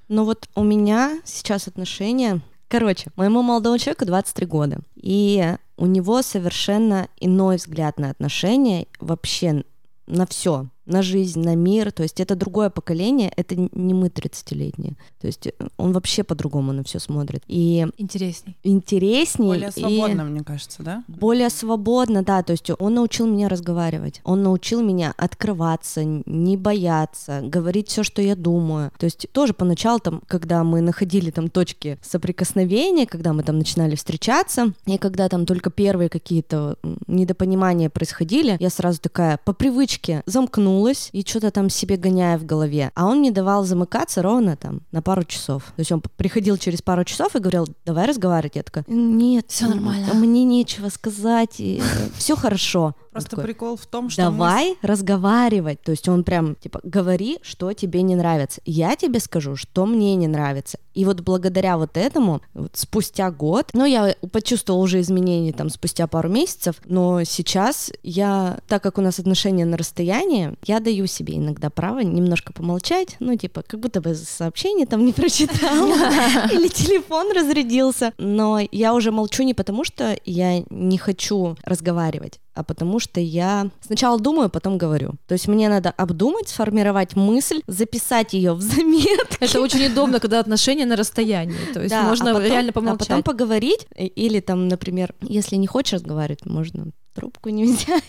S1: Ну вот у меня сейчас отношения... Короче, моему молодому человеку 23 года, и у него совершенно иной взгляд на отношения, вообще на все, на жизнь, на мир. То есть это другое поколение, это не мы 30-летние. То есть э, он вообще по-другому на все смотрит. И
S2: интересней.
S1: Интересней.
S3: Более свободно, мне кажется, да?
S1: Более свободно, да. То есть он научил меня разговаривать. Он научил меня открываться, не бояться, говорить все, что я думаю. То есть тоже поначалу там, когда мы находили там точки соприкосновения, когда мы там начинали встречаться, и когда там только первые какие-то недопонимания происходили, я сразу такая по привычке замкнула вернулась и что-то там себе гоняя в голове. А он мне давал замыкаться ровно там на пару часов. То есть он приходил через пару часов и говорил, давай разговаривать. Я такая, нет,
S2: все нормально.
S1: Мне нечего сказать, все хорошо.
S3: Просто такой, прикол в том, что
S1: давай мы... разговаривать. То есть он прям типа говори, что тебе не нравится. Я тебе скажу, что мне не нравится. И вот благодаря вот этому, вот спустя год, ну я почувствовала уже изменения там спустя пару месяцев, но сейчас я, так как у нас отношения на расстоянии, я даю себе иногда право немножко помолчать, ну типа как будто бы сообщение там не прочитала или телефон разрядился, но я уже молчу не потому, что я не хочу разговаривать, а потому что я сначала думаю, потом говорю. То есть мне надо обдумать, сформировать мысль, записать ее в заметки.
S2: Это очень удобно, когда отношения на расстоянии. То есть да, можно а потом, реально помолчать.
S1: А потом поговорить, или там, например, если не хочешь разговаривать, можно трубку не взять.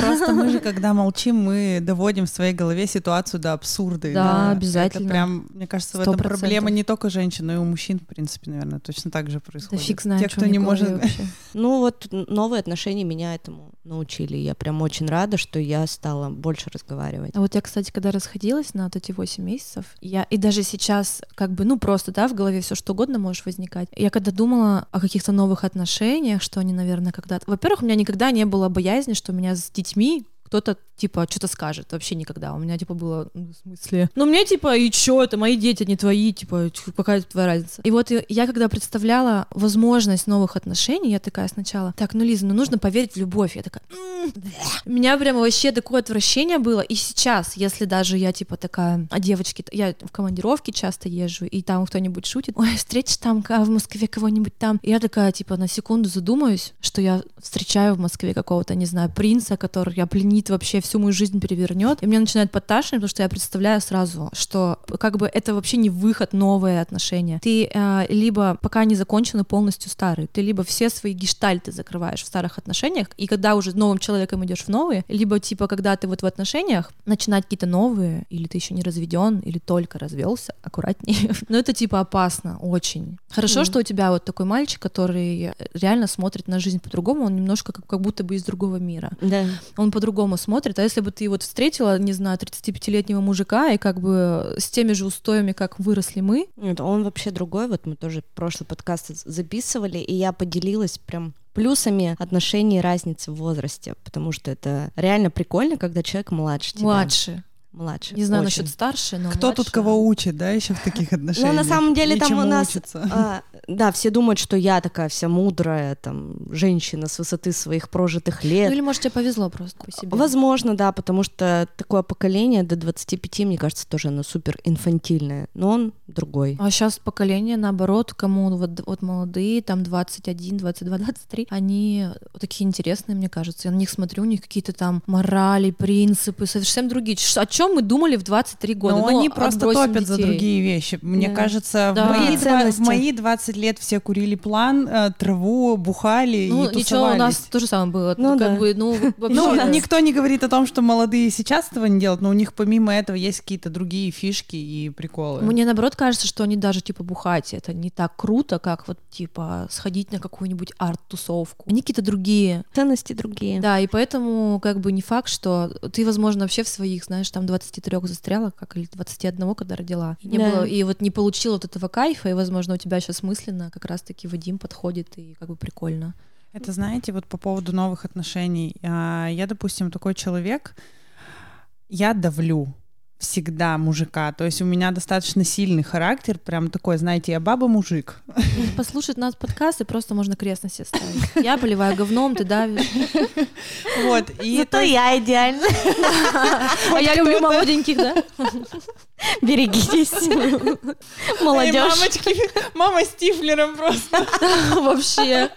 S3: Просто мы же, когда молчим, мы доводим в своей голове ситуацию до абсурда.
S2: Да, да. обязательно.
S3: Это прям, мне кажется, в этом проблема не только женщин, но и у мужчин, в принципе, наверное, точно так же происходит.
S2: Да фиг знает,
S3: Те, кто не может... Вообще.
S1: Ну вот новые отношения меня этому научили. Я прям очень рада, что я стала больше разговаривать.
S2: А вот я, кстати, когда расходилась на вот эти 8 месяцев, я и даже сейчас как бы, ну просто, да, в голове все что угодно может возникать. Я когда думала о каких-то новых отношениях, что они, наверное, когда-то... Во-первых, у меня никогда не было боязни, что меня с детьми кто-то типа что-то скажет. Вообще никогда. У меня типа было, ну, в смысле, ну мне типа и чё, это мои дети, не твои, типа какая твоя разница. И вот я когда представляла возможность новых отношений, я такая сначала, так, ну Лиза, ну нужно поверить в любовь. Я такая, у меня прямо вообще такое отвращение было. И сейчас, если даже я типа такая, а девочки, я в командировке часто езжу, и там кто-нибудь шутит, ой, встретишь там в Москве кого-нибудь там. И я такая типа на секунду задумаюсь, что я встречаю в Москве какого-то, не знаю, принца, который я пленница изменит вообще всю мою жизнь, перевернет. И мне начинает подташнивать, потому что я представляю сразу, что как бы это вообще не выход, новые отношения. Ты э, либо пока не закончены полностью старые, ты либо все свои гештальты закрываешь в старых отношениях, и когда уже новым человеком идешь в новые, либо типа когда ты вот в отношениях начинать какие-то новые, или ты еще не разведен, или только развелся, аккуратнее. Но это типа опасно очень. Хорошо, mm. что у тебя вот такой мальчик, который реально смотрит на жизнь по-другому, он немножко как, как будто бы из другого мира.
S1: Да.
S2: Он по-другому смотрит. А если бы ты вот встретила, не знаю, 35-летнего мужика, и как бы с теми же устоями, как выросли мы.
S1: Нет, он вообще другой. Вот мы тоже прошлый подкаст записывали, и я поделилась прям плюсами отношений разницы в возрасте, потому что это реально прикольно, когда человек младше тебя.
S2: Младше
S1: младше.
S2: Не знаю очень. насчет старше, но
S3: Кто
S2: младше.
S3: тут кого учит, да, еще в таких отношениях?
S1: Ну, на самом деле, там у нас...
S3: А,
S1: да, все думают, что я такая вся мудрая, там, женщина с высоты своих прожитых лет.
S2: Ну или, может, тебе повезло просто по себе.
S1: Возможно, да, потому что такое поколение до 25, мне кажется, тоже оно супер инфантильное, но он другой.
S2: А сейчас поколение, наоборот, кому вот, вот молодые, там 21, 22, 23, они такие интересные, мне кажется. Я на них смотрю, у них какие-то там морали, принципы, совсем другие. О чем чем мы думали в 23 года.
S3: Но ну, они просто топят детей. за другие вещи. Мне да. кажется, да. в, мои, в мои 20 лет все курили план, э, траву, бухали
S2: ну,
S3: и
S2: ничего, у нас то же самое было.
S1: Ну, как
S2: да. бы, ну,
S3: вообще, ну да. никто не говорит о том, что молодые сейчас этого не делают, но у них помимо этого есть какие-то другие фишки и приколы.
S2: Мне наоборот кажется, что они даже типа бухать, это не так круто, как вот типа сходить на какую-нибудь арт-тусовку. Они какие-то другие.
S1: Ценности другие.
S2: Да, и поэтому как бы не факт, что ты, возможно, вообще в своих, знаешь, там 23 застряла, как или 21, когда родила. И, не да. было, и вот не получила вот этого кайфа, и, возможно, у тебя сейчас мысленно как раз-таки Вадим подходит, и как бы прикольно.
S3: Это, знаете, вот по поводу новых отношений. А, я, допустим, такой человек, я давлю всегда мужика. То есть у меня достаточно сильный характер, прям такой, знаете, я баба-мужик.
S2: Послушать нас подкасты просто можно крест на себе ставить. Я поливаю говном, ты давишь.
S3: Вот.
S1: И Зато я идеально.
S2: А я люблю молоденьких, да?
S1: Берегитесь. Молодежь.
S3: Мамочки, мама Стифлером просто.
S2: Вообще.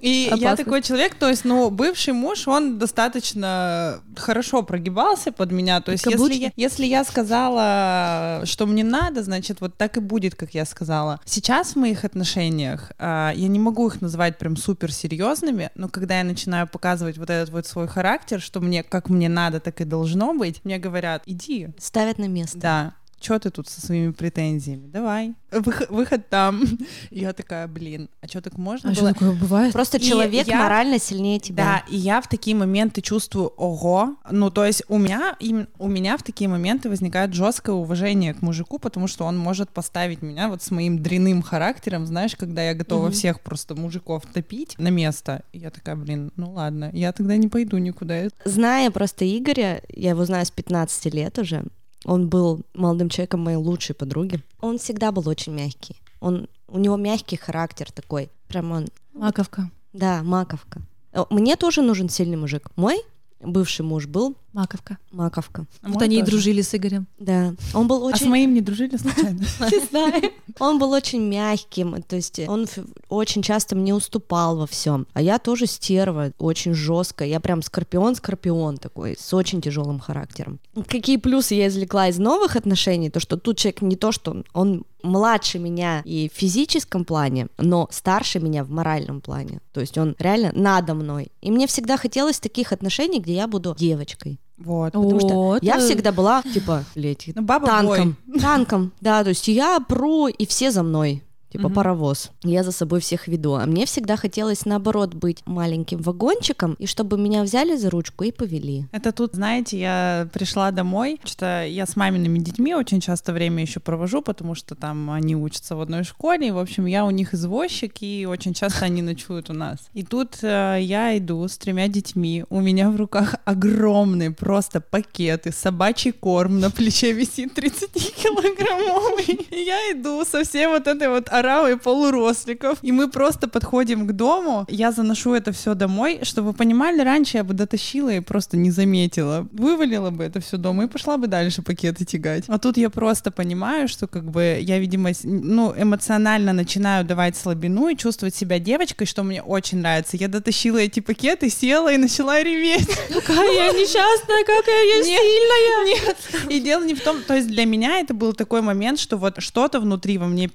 S3: И я такой человек, то есть, ну, бывший муж, он достаточно хорошо прогибался под меня. То есть, если я, если я сказала, что мне надо, значит, вот так и будет, как я сказала. Сейчас в моих отношениях я не могу их назвать прям супер серьезными, но когда я начинаю показывать вот этот вот свой характер, что мне как мне надо, так и должно быть, мне говорят, иди.
S1: Ставят на место.
S3: Да. Что ты тут со своими претензиями? Давай, выход, выход там. Я такая, блин, а что так можно
S2: а
S3: было?
S2: Что такое бывает?
S1: Просто и человек я, морально сильнее тебя.
S3: Да, и я в такие моменты чувствую, ого. Ну, то есть у меня, у меня в такие моменты возникает жесткое уважение к мужику, потому что он может поставить меня вот с моим дряным характером, знаешь, когда я готова угу. всех просто мужиков топить на место. И я такая, блин, ну ладно, я тогда не пойду никуда.
S1: Зная просто Игоря, я его знаю с 15 лет уже, он был молодым человеком моей лучшей подруги. Он всегда был очень мягкий. Он, у него мягкий характер такой. Прям он...
S2: Маковка.
S1: Да, маковка. Мне тоже нужен сильный мужик. Мой бывший муж был
S2: Маковка.
S1: Маковка.
S2: А вот они тоже. и дружили с Игорем.
S1: Да. Он был очень...
S3: А с моим не дружили случайно?
S1: Не знаю. Он был очень мягким, то есть он очень часто мне уступал во всем. А я тоже стерва, очень жесткая. Я прям скорпион-скорпион такой, с очень тяжелым характером. Какие плюсы я извлекла из новых отношений? То, что тут человек не то, что он младше меня и в физическом плане, но старше меня в моральном плане. То есть он реально надо мной. И мне всегда хотелось таких отношений, где я буду девочкой.
S3: Вот.
S1: Потому вот. что я всегда была, типа, лети, ну, баба танком. Бой. Танком, да, то есть я пру, и все за мной типа угу. паровоз. Я за собой всех веду. А мне всегда хотелось, наоборот, быть маленьким вагончиком, и чтобы меня взяли за ручку и повели.
S3: Это тут, знаете, я пришла домой, что я с мамиными детьми очень часто время еще провожу, потому что там они учатся в одной школе, и, в общем, я у них извозчик, и очень часто они ночуют у нас. И тут э, я иду с тремя детьми, у меня в руках огромные просто пакеты, собачий корм на плече висит 30-килограммовый. И я иду со всей вот этой вот оравой полуростников. И мы просто подходим к дому, я заношу это все домой. Чтобы вы понимали, раньше я бы дотащила и просто не заметила. Вывалила бы это все дома и пошла бы дальше пакеты тягать. А тут я просто понимаю, что как бы я, видимо, ну, эмоционально начинаю давать слабину и чувствовать себя девочкой, что мне очень нравится. Я дотащила эти пакеты, села и начала реветь.
S2: Какая я несчастная, какая я сильная.
S3: Нет, и дело не в том, то есть для меня это был такой момент, что вот что-то внутри во мне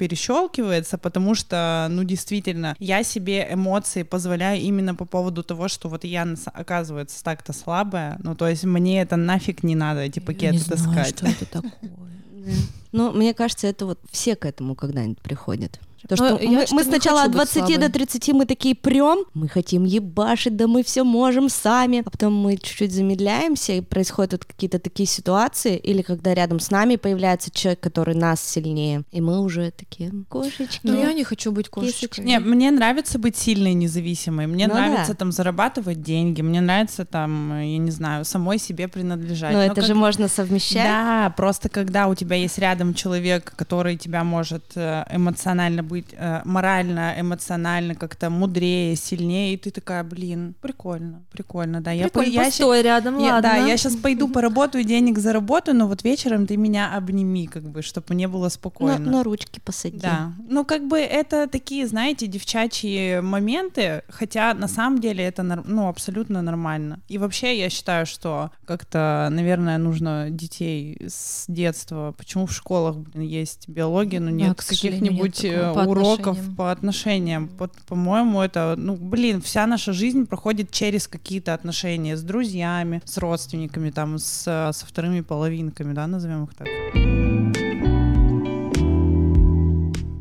S3: перещелкивается, потому что, ну, действительно, я себе эмоции позволяю именно по поводу того, что вот я, оказывается, так-то слабая, ну, то есть мне это нафиг не надо, эти пакеты я не
S2: таскать.
S3: Знаю,
S2: что это такое.
S1: Ну, мне кажется, это вот все к этому когда-нибудь приходят. То, что мы, мы сначала от 20 до 30 мы такие прям, мы хотим ебашить, да мы все можем сами, а потом мы чуть-чуть замедляемся, и происходят вот какие-то такие ситуации, или когда рядом с нами появляется человек, который нас сильнее, и мы уже такие кошечки.
S2: Но я не хочу быть кошечкой.
S3: Не, мне нравится быть сильной и независимой, мне ну, нравится да. там зарабатывать деньги, мне нравится там, я не знаю, самой себе принадлежать.
S1: Но, Но это как... же можно совмещать.
S3: Да, просто когда у тебя есть рядом человек, который тебя может э, эмоционально быть быть э, морально, эмоционально как-то мудрее, сильнее, и ты такая, блин, прикольно, прикольно, да.
S2: Я, Прикольно, я щас, рядом,
S3: я,
S2: ладно.
S3: Да, я сейчас пойду поработаю, денег заработаю, но вот вечером ты меня обними, как бы, чтобы мне было спокойно.
S1: На, на ручки посади.
S3: Да, ну как бы это такие, знаете, девчачьи моменты, хотя на самом деле это, ну, абсолютно нормально. И вообще я считаю, что как-то, наверное, нужно детей с детства, почему в школах, блин, есть биология, но нет да, каких-нибудь уроков по отношениям. Вот, по-моему, это, ну, блин, вся наша жизнь проходит через какие-то отношения с друзьями, с родственниками, там, с, со вторыми половинками, да, назовем их так.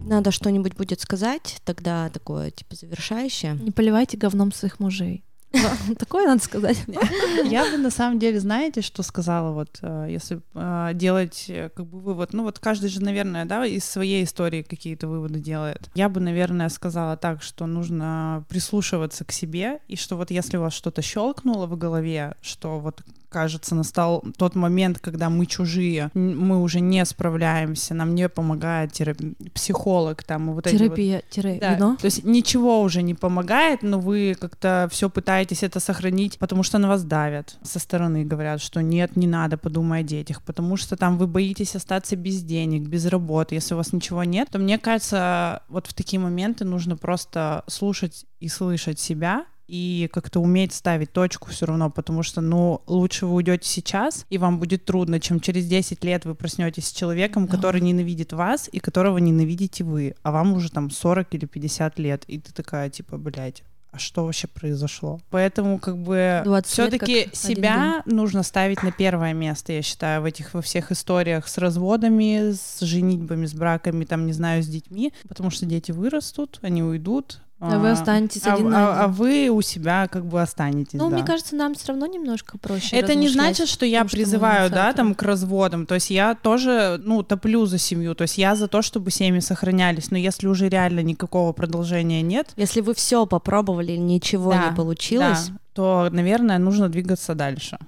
S1: Надо что-нибудь будет сказать, тогда такое, типа, завершающее.
S2: Не поливайте говном своих мужей. Такое надо сказать.
S3: Я бы на самом деле, знаете, что сказала, вот э, если э, делать э, как бы вывод, ну вот каждый же, наверное, да, из своей истории какие-то выводы делает. Я бы, наверное, сказала так, что нужно прислушиваться к себе, и что вот если у вас что-то щелкнуло в голове, что вот кажется, настал тот момент, когда мы чужие, мы уже не справляемся, нам не помогает терап... психолог, там, вот
S2: Терапия,
S3: эти вот... да. вино? То есть ничего уже не помогает, но вы как-то все пытаетесь это сохранить, потому что на вас давят. Со стороны, говорят, что нет, не надо, подумай о детях, потому что там вы боитесь остаться без денег, без работы, если у вас ничего нет, то мне кажется, вот в такие моменты нужно просто слушать и слышать себя, и как-то уметь ставить точку все равно, потому что, ну, лучше вы уйдете сейчас, и вам будет трудно, чем через 10 лет вы проснетесь с человеком, да. который ненавидит вас и которого ненавидите вы, а вам уже там 40 или 50 лет, и ты такая, типа, блядь, а что вообще произошло. Поэтому как бы все-таки себя нужно ставить на первое место, я считаю, в этих во всех историях с разводами, с женитьбами, с браками, там не знаю, с детьми, потому что дети вырастут, они уйдут,
S2: а вы останетесь
S3: а,
S2: один
S3: а, а вы у себя как бы останетесь.
S2: Ну,
S3: да.
S2: мне кажется, нам все равно немножко проще.
S3: Это не значит, что я призываю, что да, там к разводам. То есть я тоже, ну, топлю за семью. То есть я за то, чтобы семьи сохранялись. Но если уже реально никакого продолжения нет.
S1: Если вы все попробовали, ничего да, не получилось, да,
S3: то, наверное, нужно двигаться дальше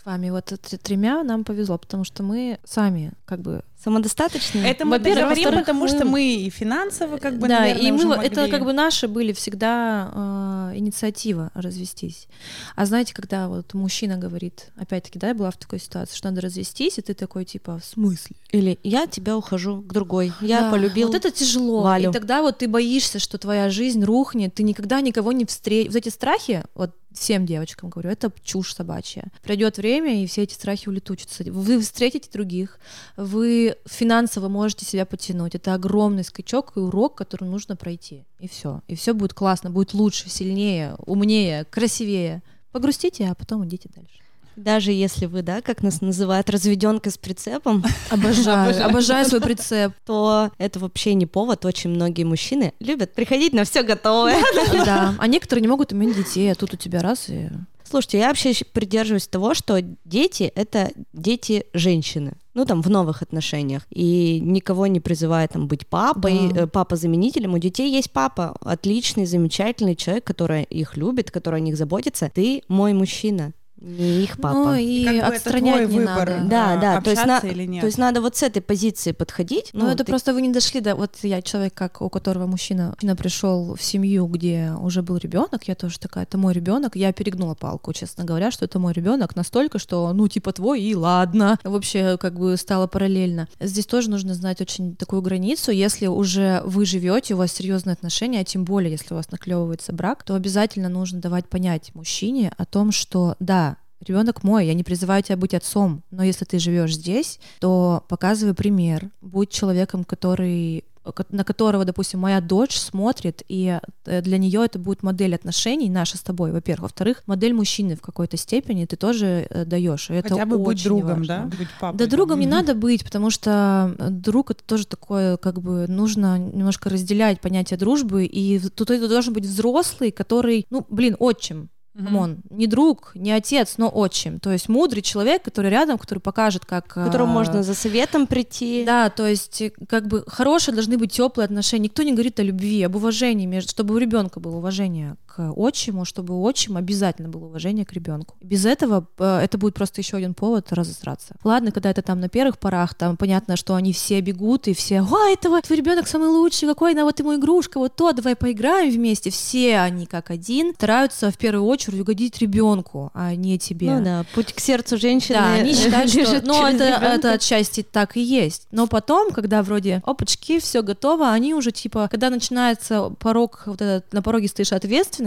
S2: с вами вот тремя нам повезло, потому что мы сами как бы
S1: самодостаточные.
S3: Это мы говорим, потому что мы и финансово как бы,
S2: да,
S3: наверное,
S2: и мы
S3: могли...
S2: это как бы наши были всегда э, инициатива развестись. А знаете, когда вот мужчина говорит, опять-таки, да, я была в такой ситуации, что надо развестись, и ты такой типа в смысле?
S1: Или я тебя ухожу к другой, я да, полюбил.
S2: Вот это тяжело. Валю. И тогда вот ты боишься, что твоя жизнь рухнет, ты никогда никого не встретишь. Вот эти страхи, вот всем девочкам говорю, это чушь собачья. Пройдет время, и все эти страхи улетучатся. Вы встретите других, вы финансово можете себя потянуть. Это огромный скачок и урок, который нужно пройти. И все. И все будет классно, будет лучше, сильнее, умнее, красивее. Погрустите, а потом идите дальше.
S1: Даже если вы, да, как нас называют, разведенка с прицепом.
S2: Обожаю, обожаю свой прицеп.
S1: То это вообще не повод. Очень многие мужчины любят приходить на все готовое.
S2: Да, а некоторые не могут иметь детей, а тут у тебя раз и...
S1: Слушайте, я вообще придерживаюсь того, что дети — это дети женщины ну там в новых отношениях и никого не призывает там быть папой, да. э, папа-заменителем. У детей есть папа, отличный, замечательный человек, который их любит, который о них заботится. Ты мой мужчина не их папа.
S2: Ну и
S3: Как бы это
S2: отстранять
S3: твой
S2: не
S3: выбор.
S2: надо.
S1: Да,
S3: а,
S1: да, то есть, на-
S3: или нет.
S1: то есть надо вот с этой позиции подходить.
S2: Ну, это
S1: ты-
S2: просто вы не дошли до... Вот я человек, как у которого мужчина, мужчина пришел в семью, где уже был ребенок, я тоже такая, это мой ребенок. Я перегнула палку, честно говоря, что это мой ребенок настолько, что, ну, типа твой, и ладно. Вообще, как бы стало параллельно. Здесь тоже нужно знать очень такую границу. Если уже вы живете, у вас серьезные отношения, а тем более, если у вас наклевывается брак, то обязательно нужно давать понять мужчине о том, что да, Ребенок мой, я не призываю тебя быть отцом, но если ты живешь здесь, то показывай пример, будь человеком, который ко- на которого, допустим, моя дочь смотрит, и э, для нее это будет модель отношений наша с тобой, во-первых. Во-вторых, модель мужчины в какой-то степени ты тоже э, даешь. Это
S3: Хотя бы быть другом,
S2: важно.
S3: да? Быть папой.
S2: Да другом не
S3: Мгм.
S2: надо быть, потому что э, друг это тоже такое, как бы нужно немножко разделять понятие дружбы, и тут это должен быть взрослый, который, ну, блин, отчим,
S3: Мгм.
S2: Come on, не друг, не отец, но отчим. То есть мудрый человек, который рядом, который покажет, как...
S1: к которому
S2: а,
S1: можно за советом прийти.
S2: Да, то есть э, как бы хорошие должны быть теплые отношения. Никто не говорит о любви, об уважении, между, чтобы у ребенка было уважение отчиму, чтобы у отчима обязательно было уважение к ребенку. Без этого э, это будет просто еще один повод разосраться. Ладно, когда это там на первых порах, там понятно, что они все бегут и все, ой, этого твой ребенок самый лучший, какой, на вот ему игрушка, вот то, давай поиграем вместе. Все они как один стараются в первую очередь угодить ребенку, а не тебе.
S1: Ну да, путь к сердцу женщины.
S2: Да, они считают, что ну, это, это отчасти так и есть. Но потом, когда вроде опачки, все готово, они уже типа, когда начинается порог, вот этот, на пороге стоишь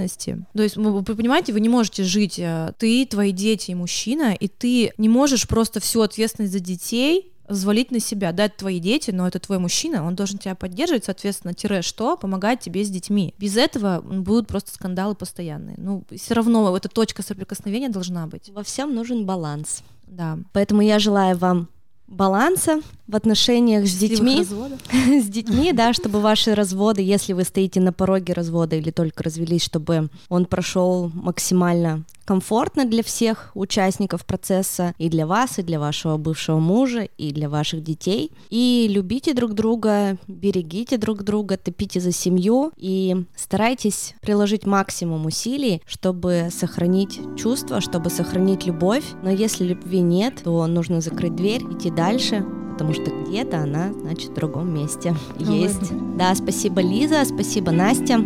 S2: ответственности, то есть, вы, вы понимаете, вы не можете жить, э, ты, твои дети и мужчина, и ты не можешь просто всю ответственность за детей взвалить на себя. Да, это твои дети, но это твой мужчина, он должен тебя поддерживать, соответственно, тире что, помогать тебе с детьми. Без этого будут просто скандалы постоянные. Ну, все равно эта точка соприкосновения должна быть.
S1: Во всем нужен баланс.
S2: Да.
S1: Поэтому я желаю вам баланса в отношениях с детьми, с детьми, да, чтобы ваши разводы, если вы стоите на пороге развода или только развелись, чтобы он прошел максимально комфортно для всех участников процесса, и для вас, и для вашего бывшего мужа, и для ваших детей. И любите друг друга, берегите друг друга, топите за семью и старайтесь приложить максимум усилий, чтобы сохранить чувства, чтобы сохранить любовь. Но если любви нет, то нужно закрыть дверь, идти дальше, потому что где-то она, значит, в другом месте есть. Да, спасибо, Лиза, спасибо, Настя.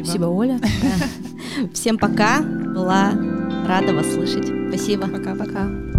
S2: Спасибо, Оля.
S1: Всем пока, была рада вас слышать. Спасибо.
S3: Пока-пока.
S2: Пока.